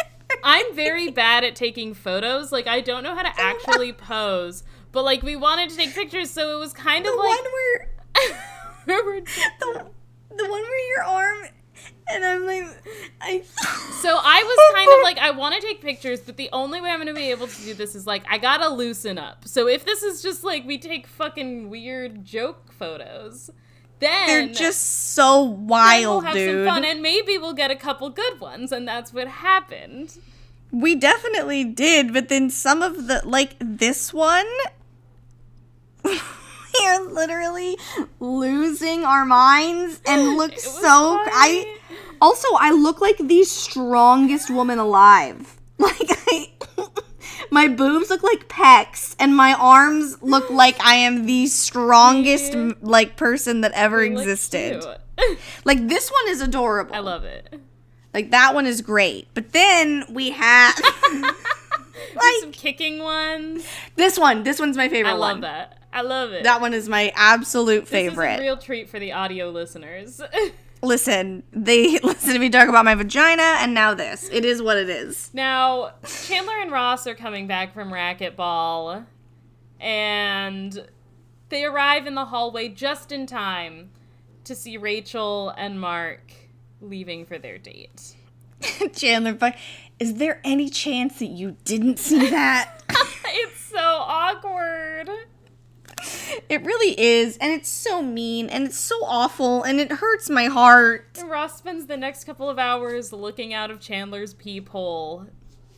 I'm very bad at taking photos. Like I don't know how to actually pose. But like we wanted to take pictures, so it was kind the of one like where where we're the, the one where your arm and I'm like I So I was kind of like, I want to take pictures, but the only way I'm going to be able to do this is like, I gotta loosen up. So if this is just like we take fucking weird joke photos, then they're just so then we'll wild, have dude. some fun, and maybe we'll get a couple good ones, and that's what happened. we definitely did, but then some of the like this one we are literally losing our minds and look so funny. I also I look like the strongest woman alive. Like I my boobs look like pecs and my arms look like I am the strongest like person that ever They existed. Like this one is adorable. I love it. Like that one is great. But then we have There's some kicking ones. this one. This one's my favorite I love one. that. I love it. That one is my absolute this favorite. is a real treat for the audio listeners. Listen, they listen to me talk about my vagina and now this. It is what it is. Now, Chandler and Ross are coming back from racquetball, and they arrive in the hallway just in time to see Rachel and Mark leaving for their date. Chandler, is there any chance that you didn't see that? it's so awkward. it really is, and it's so mean and it's so awful and it hurts my heart. And Ross spends the next couple of hours looking out of Chandler's peephole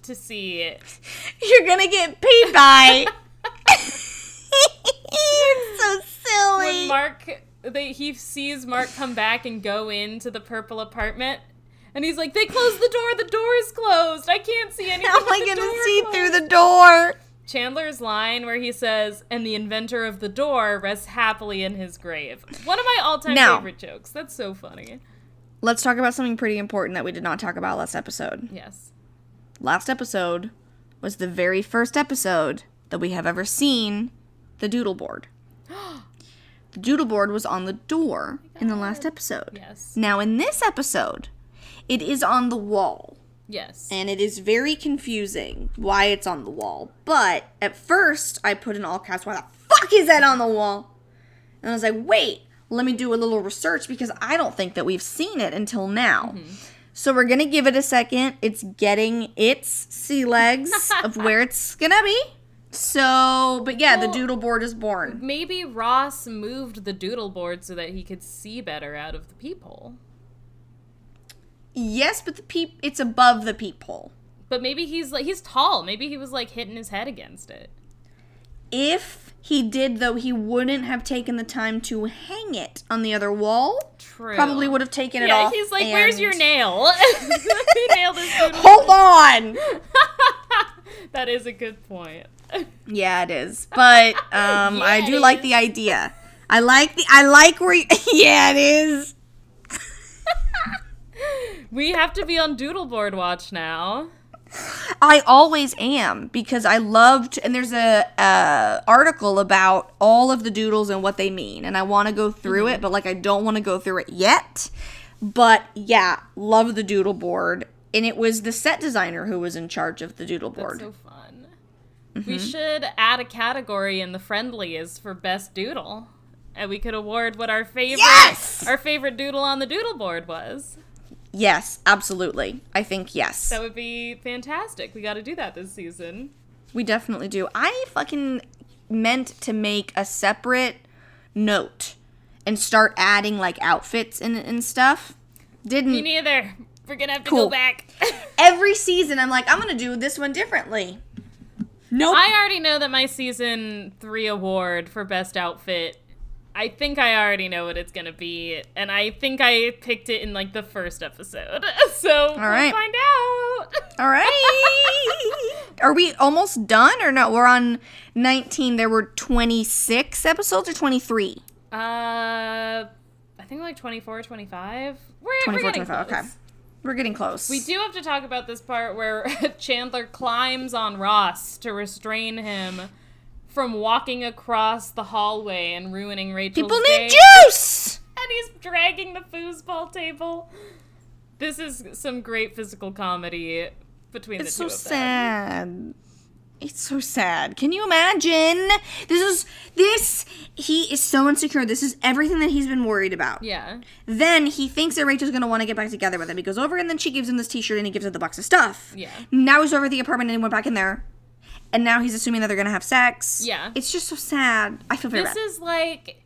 to see it. You're gonna get paid by. it's so silly. When Mark, they, he sees Mark come back and go into the purple apartment. And he's like, they closed the door. The door is closed. I can't see anything. How am I the gonna see closed." through the door? Chandler's line where he says, "And the inventor of the door rests happily in his grave." One of my all-time Now- favorite jokes. That's so funny. Let's talk about something pretty important that we did not talk about last episode. Yes. Last episode was the very first episode that we have ever seen the doodle board. the doodle board was on the door oh in the last episode. Yes. Now, in this episode, it is on the wall. Yes. and it is very confusing why it's on the wall. But at first, I put in all caps, why the fuck is that on the wall? And I was like, wait, let me do a little research because I don't think that we've seen it until now. Mm-hmm. So we're gonna give it a second. It's getting its sea legs of where it's gonna be. So, but yeah, the doodle board is born. Maybe Ross moved the doodle board so that he could see better out of the peephole. Yes, but the peep, it's above the peephole. But maybe he's like he's tall. Maybe he was like hitting his head against it. If he did, though, he wouldn't have taken the time to hang it on the other wall. True. Probably would have taken it Yeah, off. he's like, "Where's your and- nail?" he nailed his. Hold on. that is a good point. Yeah, it is. But um, Yeah, I do like is. the idea. I like the. I like where. You, yeah, it is. We have to be on Doodleboard watch now. I always am because I loved. And there's a uh, article about all of the doodles and what they mean, and I want to go through Mm-hmm. it, but like I don't want to go through it yet. But yeah, love the doodle board, and it was the set designer who was in charge of the doodle That's board. so fun. Mm-hmm. We should add a category in the friendlies for best doodle. And we could award what our favorite Yes! our favorite doodle on the doodle board was. Yes, absolutely. I think yes. That would be fantastic. We got to do that this season. We definitely do. I fucking meant to make a separate note and start adding like outfits and, and stuff. Didn't Me neither. We're gonna have to Cool. go back. every season I'm like, I'm gonna do this one differently. Nope. I already know that my season three award for best outfit. I think I already know what it's gonna be, and I think I picked it in like the first episode. So right. we'll find out. All right. Are we almost done or no? We're on 19. There were 26 episodes or 23? Uh, I think like 24, 25. We're, 24, we're getting 25. Okay. We're getting close. We do have to talk about this part where Chandler climbs on Ross to restrain him from walking across the hallway and ruining Rachel's People day. need juice. and he's dragging the foosball table. This is some great physical comedy between It's the two so of them. It's so sad. It's so sad. Can you imagine? This is this. He is so insecure. This is everything that he's been worried about. Yeah. Then he thinks that Rachel's gonna want to get back together with him. He goes over and then she gives him this T-shirt and he gives her the box of stuff. Yeah. Now he's over at the apartment and he went back in there, and now he's assuming that they're gonna have sex. Yeah. It's just so sad. I feel very This bad. is like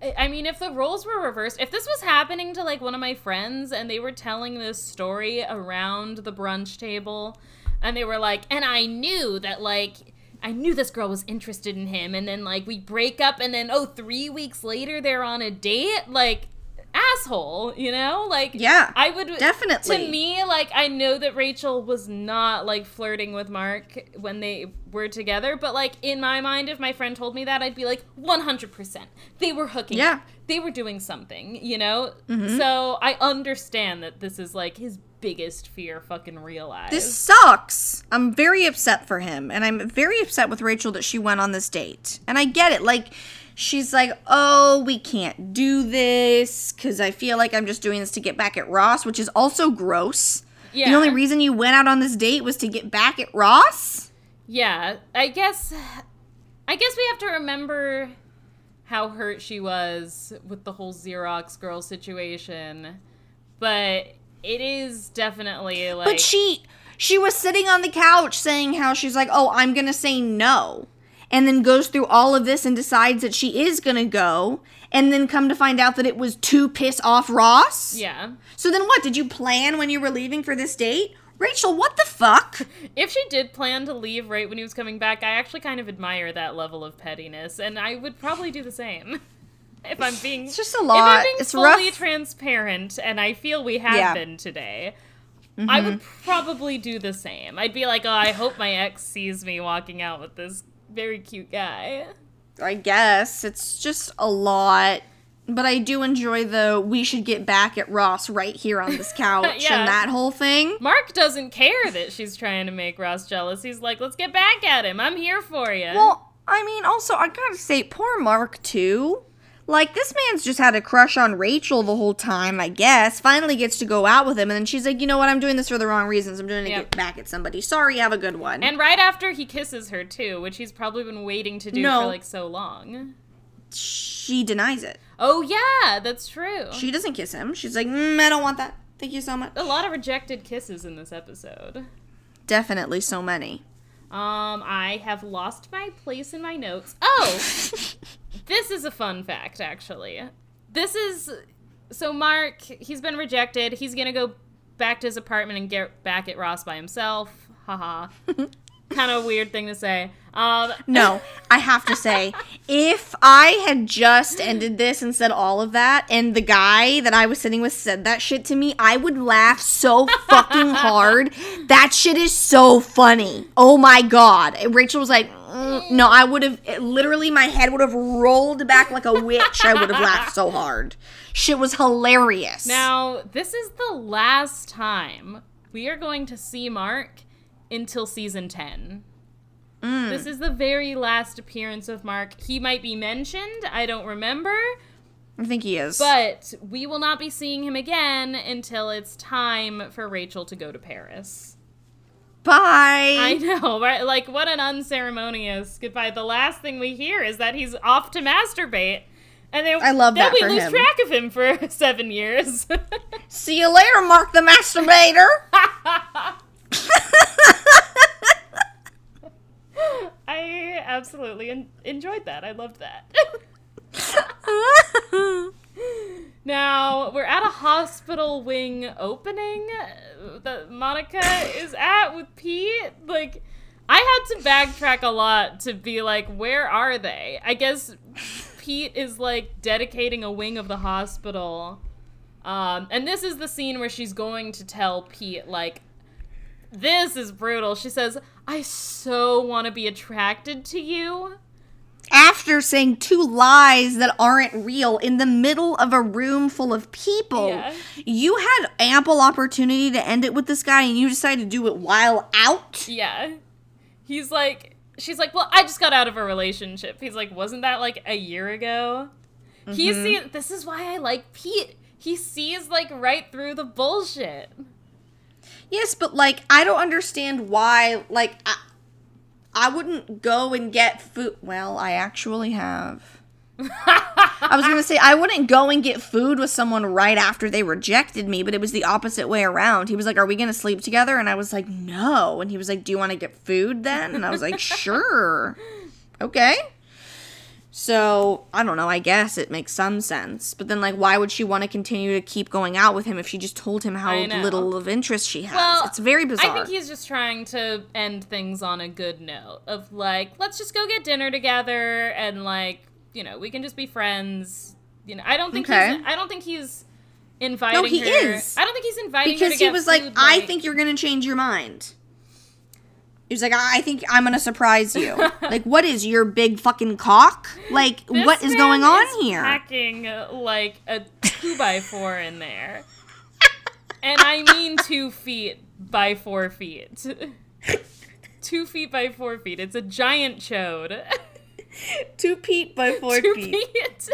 I- I mean, if the roles were reversed, if this was happening to like one of my friends and they were telling this story around the brunch table and they were like, and I knew that like I knew this girl was interested in him and then like we break up and then oh, three weeks later they're on a date, like asshole, you know? Like Yeah, I would definitely. To me, like I know that Rachel was not like flirting with Mark when they were together, but like in my mind, if my friend told me that, I'd be like, one hundred percent, they were hooking. Yeah. up. they were doing something, you know. Mm-hmm. So I understand that this is like his biggest fear, fucking realized. This sucks. I'm very upset for him, and I'm very upset with Rachel that she went on this date. And I get it. Like, she's like, "Oh, we can't do this because I feel like I'm just doing this to get back at Ross," which is also gross. yeah, The only reason you went out on this date was to get back at Ross. Yeah, I guess I guess we have to remember how hurt she was with the whole Xerox girl situation. But it is definitely like But she she was sitting on the couch saying how she's like, "Oh, I'm going to say no." And then goes through all of this and decides that she is going to go, and then come to find out that it was to piss off Ross. Yeah. So then what? Did you plan when you were leaving for this date? Rachel, what the fuck? If she did plan to leave right when he was coming back, I actually kind of admire that level of pettiness, and I would probably do the same. If I'm being It's just a lot. If I'm being It's fully rough. transparent, and I feel we have Yeah. been today. I mm-hmm. would probably do the same. I'd be like, oh, I hope my ex sees me walking out with this very cute guy. I guess it's just a lot. But I do enjoy the we should get back at Ross right here on this couch Yeah. and that whole thing. Mark doesn't care that she's trying to make Ross jealous. He's like, let's get back at him. I'm here for you. Well, I mean, also, I gotta say, poor Mark, too. Like, this man's just had a crush on Rachel the whole time, I guess. Finally gets to go out with him, and then she's like, you know what, I'm doing this for the wrong reasons. I'm doing it to get back at somebody. Sorry, have a good one. and right after he kisses her too, which he's probably been waiting to do No. for like so long. she denies it. Oh yeah, that's true. She doesn't kiss him. She's like, mm, I don't want that. Thank you so much. a lot of rejected kisses in this episode. Definitely so many. Um, I have lost my place in my notes. Oh, this is a fun fact, actually. This is so Mark. He's been rejected. He's gonna go back to his apartment and get back at Ross by himself. Haha. kind of weird thing to say. Um, No, I have to say, if I had just ended this and said all of that, and the guy that I was sitting with said that shit to me, I would laugh so fucking hard. That shit is so funny. Oh my god. Rachel was like, "Mm." no, I would have literally, my head would have rolled back like a witch. I would have laughed so hard. Shit was hilarious. Now, this is the last time we are going to see Mark until season 10. Mm. This is the very last appearance of Mark. He might be mentioned, I don't remember, I think he is. but we will not be seeing him again until it's time for Rachel to go to Paris. Bye. I know, right? Like, what an unceremonious goodbye. The last thing we hear is that he's off to masturbate. And then, I love then that we lose him. track of him for seven years. See you later, Mark the Masturbator. I absolutely en- enjoyed that. I loved that. now, we're at a hospital wing opening that Monica is at with Pete. Like, I had to backtrack a lot to be like, where are they? I guess Pete is like dedicating a wing of the hospital. Um, and this is the scene where she's going to tell Pete, like, this is brutal. She says, I so want to be attracted to you. after saying two lies that aren't real in the middle of a room full of people. Yeah. You had ample opportunity to end it with this guy and you decided to do it while out. Yeah. He's like, she's like, well, I just got out of a relationship. He's like, wasn't that like a year ago? He mm-hmm. sees, this is why I like Pete. He sees like right through the bullshit. Yes, but like I don't understand why like I, I wouldn't go and get food. Well, I actually have. I was gonna say I wouldn't go and get food with someone right after they rejected me, but it was the opposite way around. He was like, "Are we gonna sleep together?" And I was like, "No." And he was like, "Do you want to get food then?" And I was like, "Sure." Okay. So I don't know. I guess it makes some sense, but then like, why would she want to continue to keep going out with him if she just told him how little of interest she has? Well, it's very bizarre. I think he's just trying to end things on a good note of like, let's just go get dinner together and like, you know, we can just be friends. You know, I don't think Okay. he's I don't think he's inviting No, he her. is. I don't think he's inviting her because he was like, I think you're gonna change your mind. He was like, I think I'm gonna surprise you. like, what is your big fucking cock? Like, This what is going on is here? Packing like a two by four in there, and I mean two feet by four feet. two feet by four feet. It's a giant chode. Two feet by four two feet.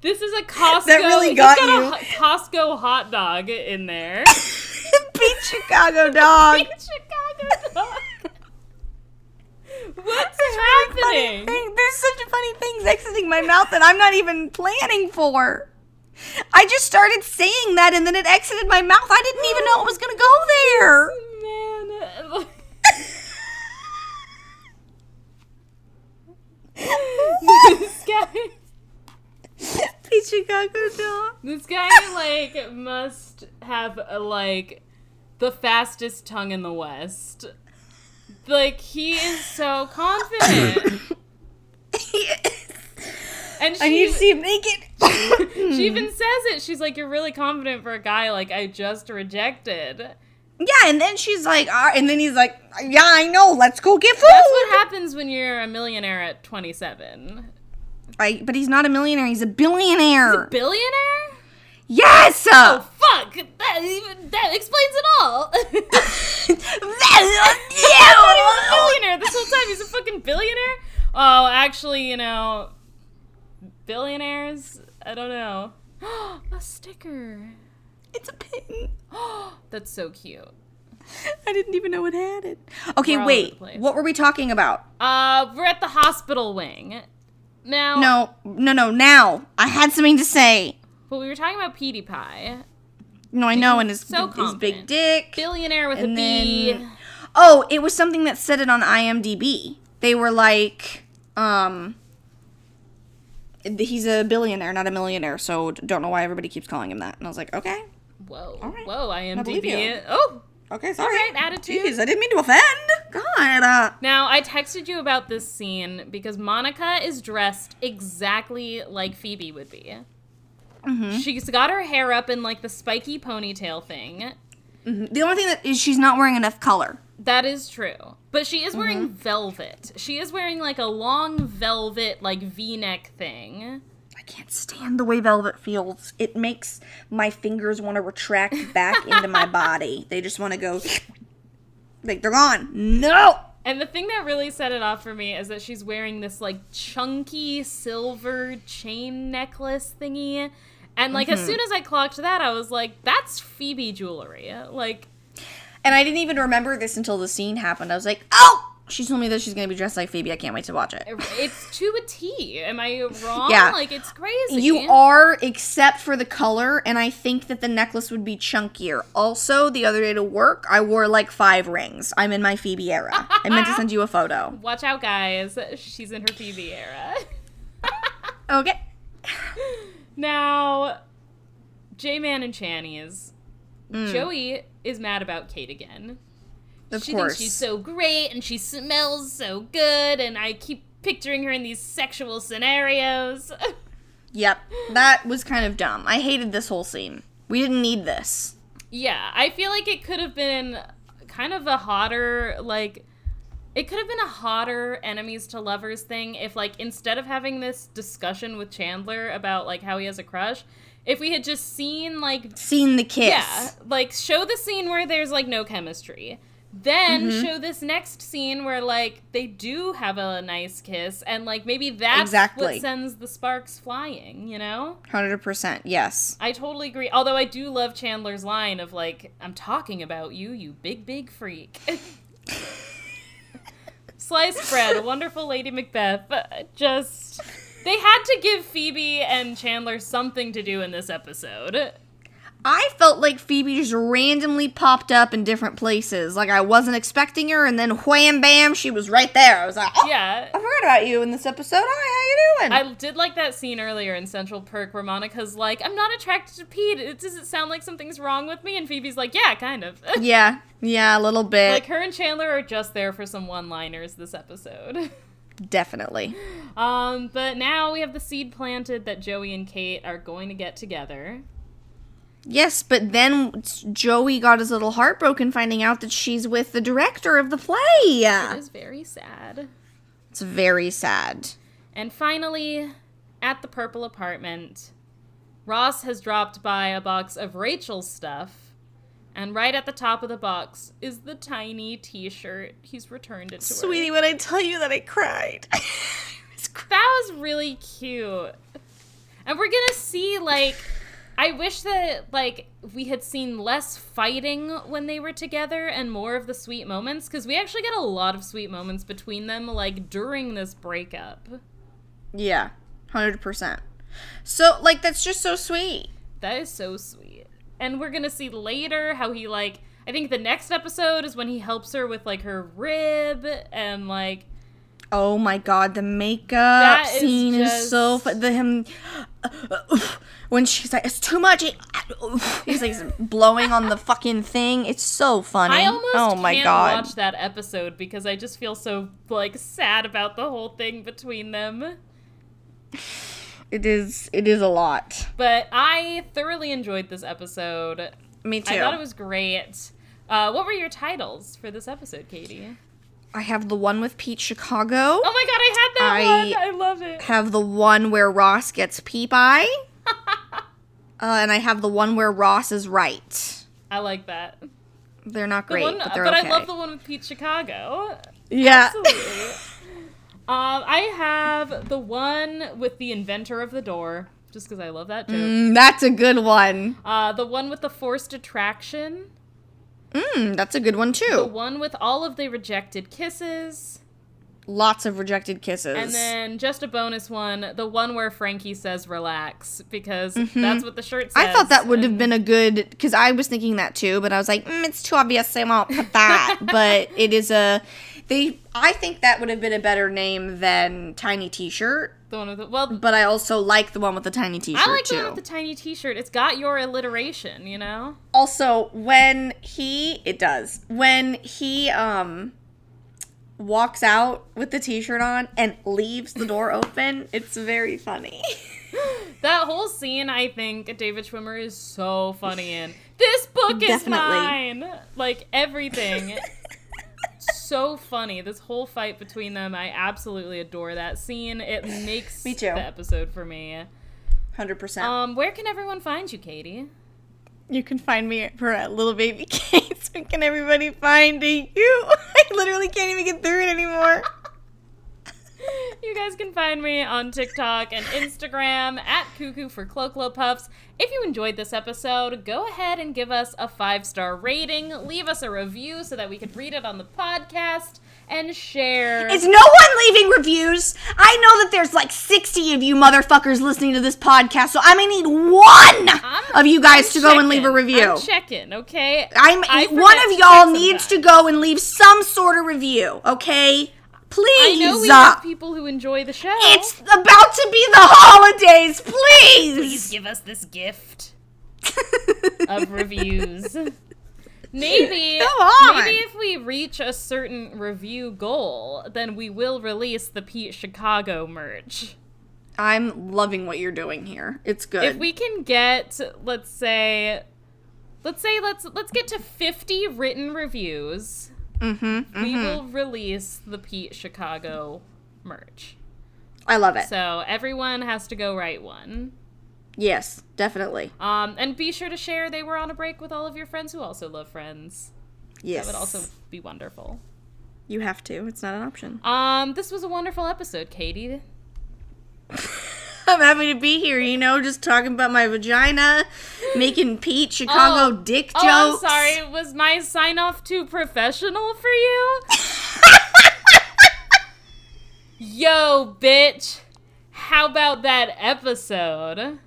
This is a Costco. That really got got you. a Costco hot dog in there. Pete Chicago dog. Chicago dog. What's Funny happening? thing- There's such funny things exiting my mouth that I'm not even planning for. I just started saying that and then it exited my mouth. I didn't even know it was gonna go there. Man. Uh, this guy Pete Chicago this guy like must have uh, like the fastest tongue in the west. Like he is so confident. And she I need to see him naked. she even says it. She's like, "You're really confident for a guy like I just rejected." Yeah, and then she's like, uh, and then he's like, yeah, I know. Let's go get food. That's what happens when you're a millionaire at 27. I, but he's not a millionaire. He's a billionaire. He's a billionaire? yes. Oh fuck! That even that explains it all. yeah. billionaire this whole time. He's a fucking billionaire. Oh, actually, you know, billionaires. I don't know. a sticker. It's a pin. That's so cute. I didn't even know it had it. Okay, We're all over the wait. What were we talking about? Uh, we're at the hospital wing. Now, No, no, no. Now I had something to say. but we were talking about Petey Pie, No, I know, and his, So his big dick. billionaire with And a B. then- Oh, it was something that said it on IMDb. They were like, um, he's a billionaire, not a millionaire. So don't know why everybody keeps calling him that. And I was like, okay, Whoa, right. whoa. IMDb. Oh, okay, sorry. right, attitude. Jeez, I didn't mean to offend. God, uh, Now, I texted you about this scene because Monica is dressed exactly like Phoebe would be. Mm-hmm. She's got her hair up in like the spiky ponytail thing. the only thing that is she's not wearing enough color. That is true. But she is wearing Mm-hmm. velvet. She is wearing like a long velvet, like v neck thing. I can't stand the way velvet feels. It makes my fingers want to retract back into my body. They just want to go, like they're gone. No. And the thing that really set it off for me is that she's wearing this like chunky silver chain necklace thingy. And like Mm-hmm. as soon as I clocked that, I was like, that's Phoebe jewelry. Like, And I didn't even remember this until the scene happened. I was like, oh! She told me that she's gonna be dressed like Phoebe. I can't wait to watch it. it's to a T. Am I wrong? Yeah. Like it's crazy. You are, except for the color, and I think that the necklace would be chunkier. Also, the other day to work, I wore like five rings. I'm in my Phoebe era. I meant to send you a photo. Watch out, guys. She's in her Phoebe era. Okay. now, J Man and Channy's. Mm. Joey is mad about Kate again. Of she course. thinks she's so great and she smells so good, and I keep picturing her in these sexual scenarios. Yep. That was kind of dumb. I hated this whole scene. We didn't need this. yeah, I feel like it could have been kind of a hotter, like, it could have been a hotter enemies to lovers thing if, like, instead of having this discussion with Chandler about, like, how he has a crush, if we had just seen, like, Seen the kiss. Yeah, like show the scene where there's like no chemistry. Then Mm-hmm. show this next scene where like they do have a nice kiss and like maybe that's Exactly. what sends the sparks flying, you know? 100%. Yes. I totally agree. Although I do love Chandler's line of like, I'm talking about you, you big, big freak. Sliced bread, wonderful Lady Macbeth. Just they had to give Phoebe and Chandler something to do in this episode. I felt like Phoebe just randomly popped up in different places. Like I wasn't expecting her, and then wham bam, she was right there. I was like, oh, Yeah. I forgot about you in this episode. Hi, how you doing? I did like that scene earlier in Central Perk where Monica's like, I'm not attracted to Pete. It, does it sound like something's wrong with me? And Phoebe's like, yeah, kind of. yeah, yeah, a little bit. like, her and Chandler are just there for some one liners this episode. Definitely. Um, but now we have the seed planted that Joey and Kate are going to get together. Yes, but then Joey got his little heart broken finding out that she's with the director of the play. It is very sad. It's very sad. And finally, at the purple apartment, Ross has dropped by a box of Rachel's stuff, and right at the top of the box is the tiny T-shirt. He's returned it to her. Sweetie, when I tell you that I cried. That was really cute. And we're gonna see like I wish that like we had seen less fighting when they were together and more of the sweet moments because we actually get a lot of sweet moments between them like during this breakup. yeah, 100%. So, like, that's just so sweet. That is so sweet. And we're gonna see later how he like I think the next episode is when he helps her with like her rib and like Oh my god, the makeup scene is, just- so fu- the him when she's like it's too much. He's like blowing on the fucking thing. It's so funny. I almost oh my can't god. watch that episode because I just feel so like sad about the whole thing between them. It is. It is a lot. But I thoroughly enjoyed this episode. Me too. I thought it was great. Uh, what were your titles for this episode, Katie? I have the one with Pete Chicago. Oh my god, I had that I- one. I love it. Have the one where Ross gets pee pie. Uh, and I have the one where Ross is right. I like that. They're not The great, one, but they're but okay. I love the one with Pete Chicago. yeah. Absolutely. um, I have the one with the inventor of the door, just because I love that joke. Mm, that's a good one. Uh, the one with the forced attraction. Mm, that's a good one too. The one with all of the rejected kisses. Lots of rejected kisses. And then just a bonus one, the one where Frankie says relax, because that's what the shirt says. Mm-hmm. I thought that would have been a good because I was thinking that too, but I was like, mm, it's too obvious. I won't put that. but it is a they. I think that would have been a better name than Tiny T-shirt. the one with the, well, But I also like the one with the tiny T-shirt I like too. the one with the tiny T-shirt. It's got your alliteration, you know. also, when he it does when he um walks out with the T-shirt on and leaves the door open, it's very funny. That whole scene, I think David Schwimmer is so funny in. This book is Definitely. mine. Like everything. so funny. This whole fight between them, I absolutely adore that scene. It makes Me too. the episode for me. Hundred percent. Um, where can everyone find you, Katie? You can find me for at little baby Kate. Where can everybody find you? I literally can't even get through it anymore. You guys can find me on TikTok and Instagram at Cuckoo for Cloclo Puffs. If you enjoyed this episode, go ahead and give us a five star rating, leave us a review so that we could read it on the podcast, and share. Is no one leaving reviews? I know that there's like 60 of you motherfuckers listening to this podcast, so I'm gonna need one I'm- of you guys I'm to go and leave a review. I'm checking, okay? I'm I one of y'all needs to go and leave some sort of review, okay? Please. I know we have people who enjoy the show. it's about to be the holidays, please. Please give us this gift of reviews. Maybe, Come on. maybe if we reach a certain review goal, then we will release the Pete Chicago merch. I'm loving what you're doing here. It's good. If we can get, let's say, let's say let's let's get to 50 written reviews, mm-hmm, we will release the Pete Chicago merch. I love it. So everyone has to go write one. Yes, definitely. Um, and be sure to share they were on a break with all of your friends who also love friends. Yes. That would also be wonderful. You have to. It's not an option. Um, this was a wonderful episode, Katie. I'm happy to be here, you know, just talking about my vagina, making Pete Chicago Oh. dick Oh, I'm jokes. sorry. Was my sign off too professional for you? Yo, bitch. How about that episode?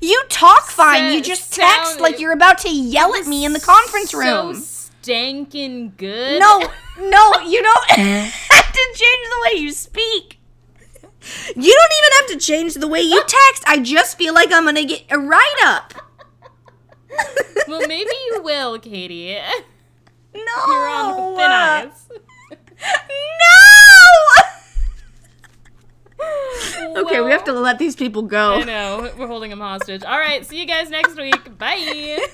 You talk fine. you just text sound- like you're about to yell at me in the conference room. So stankin' good. no, no, you don't have to change the way you speak. You don't even have to change the way you text. I just feel like I'm gonna get a write up. Well, maybe you will, Katie. no. You're on thin ice. No. okay, we have to let these people go. I know. We're holding them hostage. All right. See you guys next week. Bye.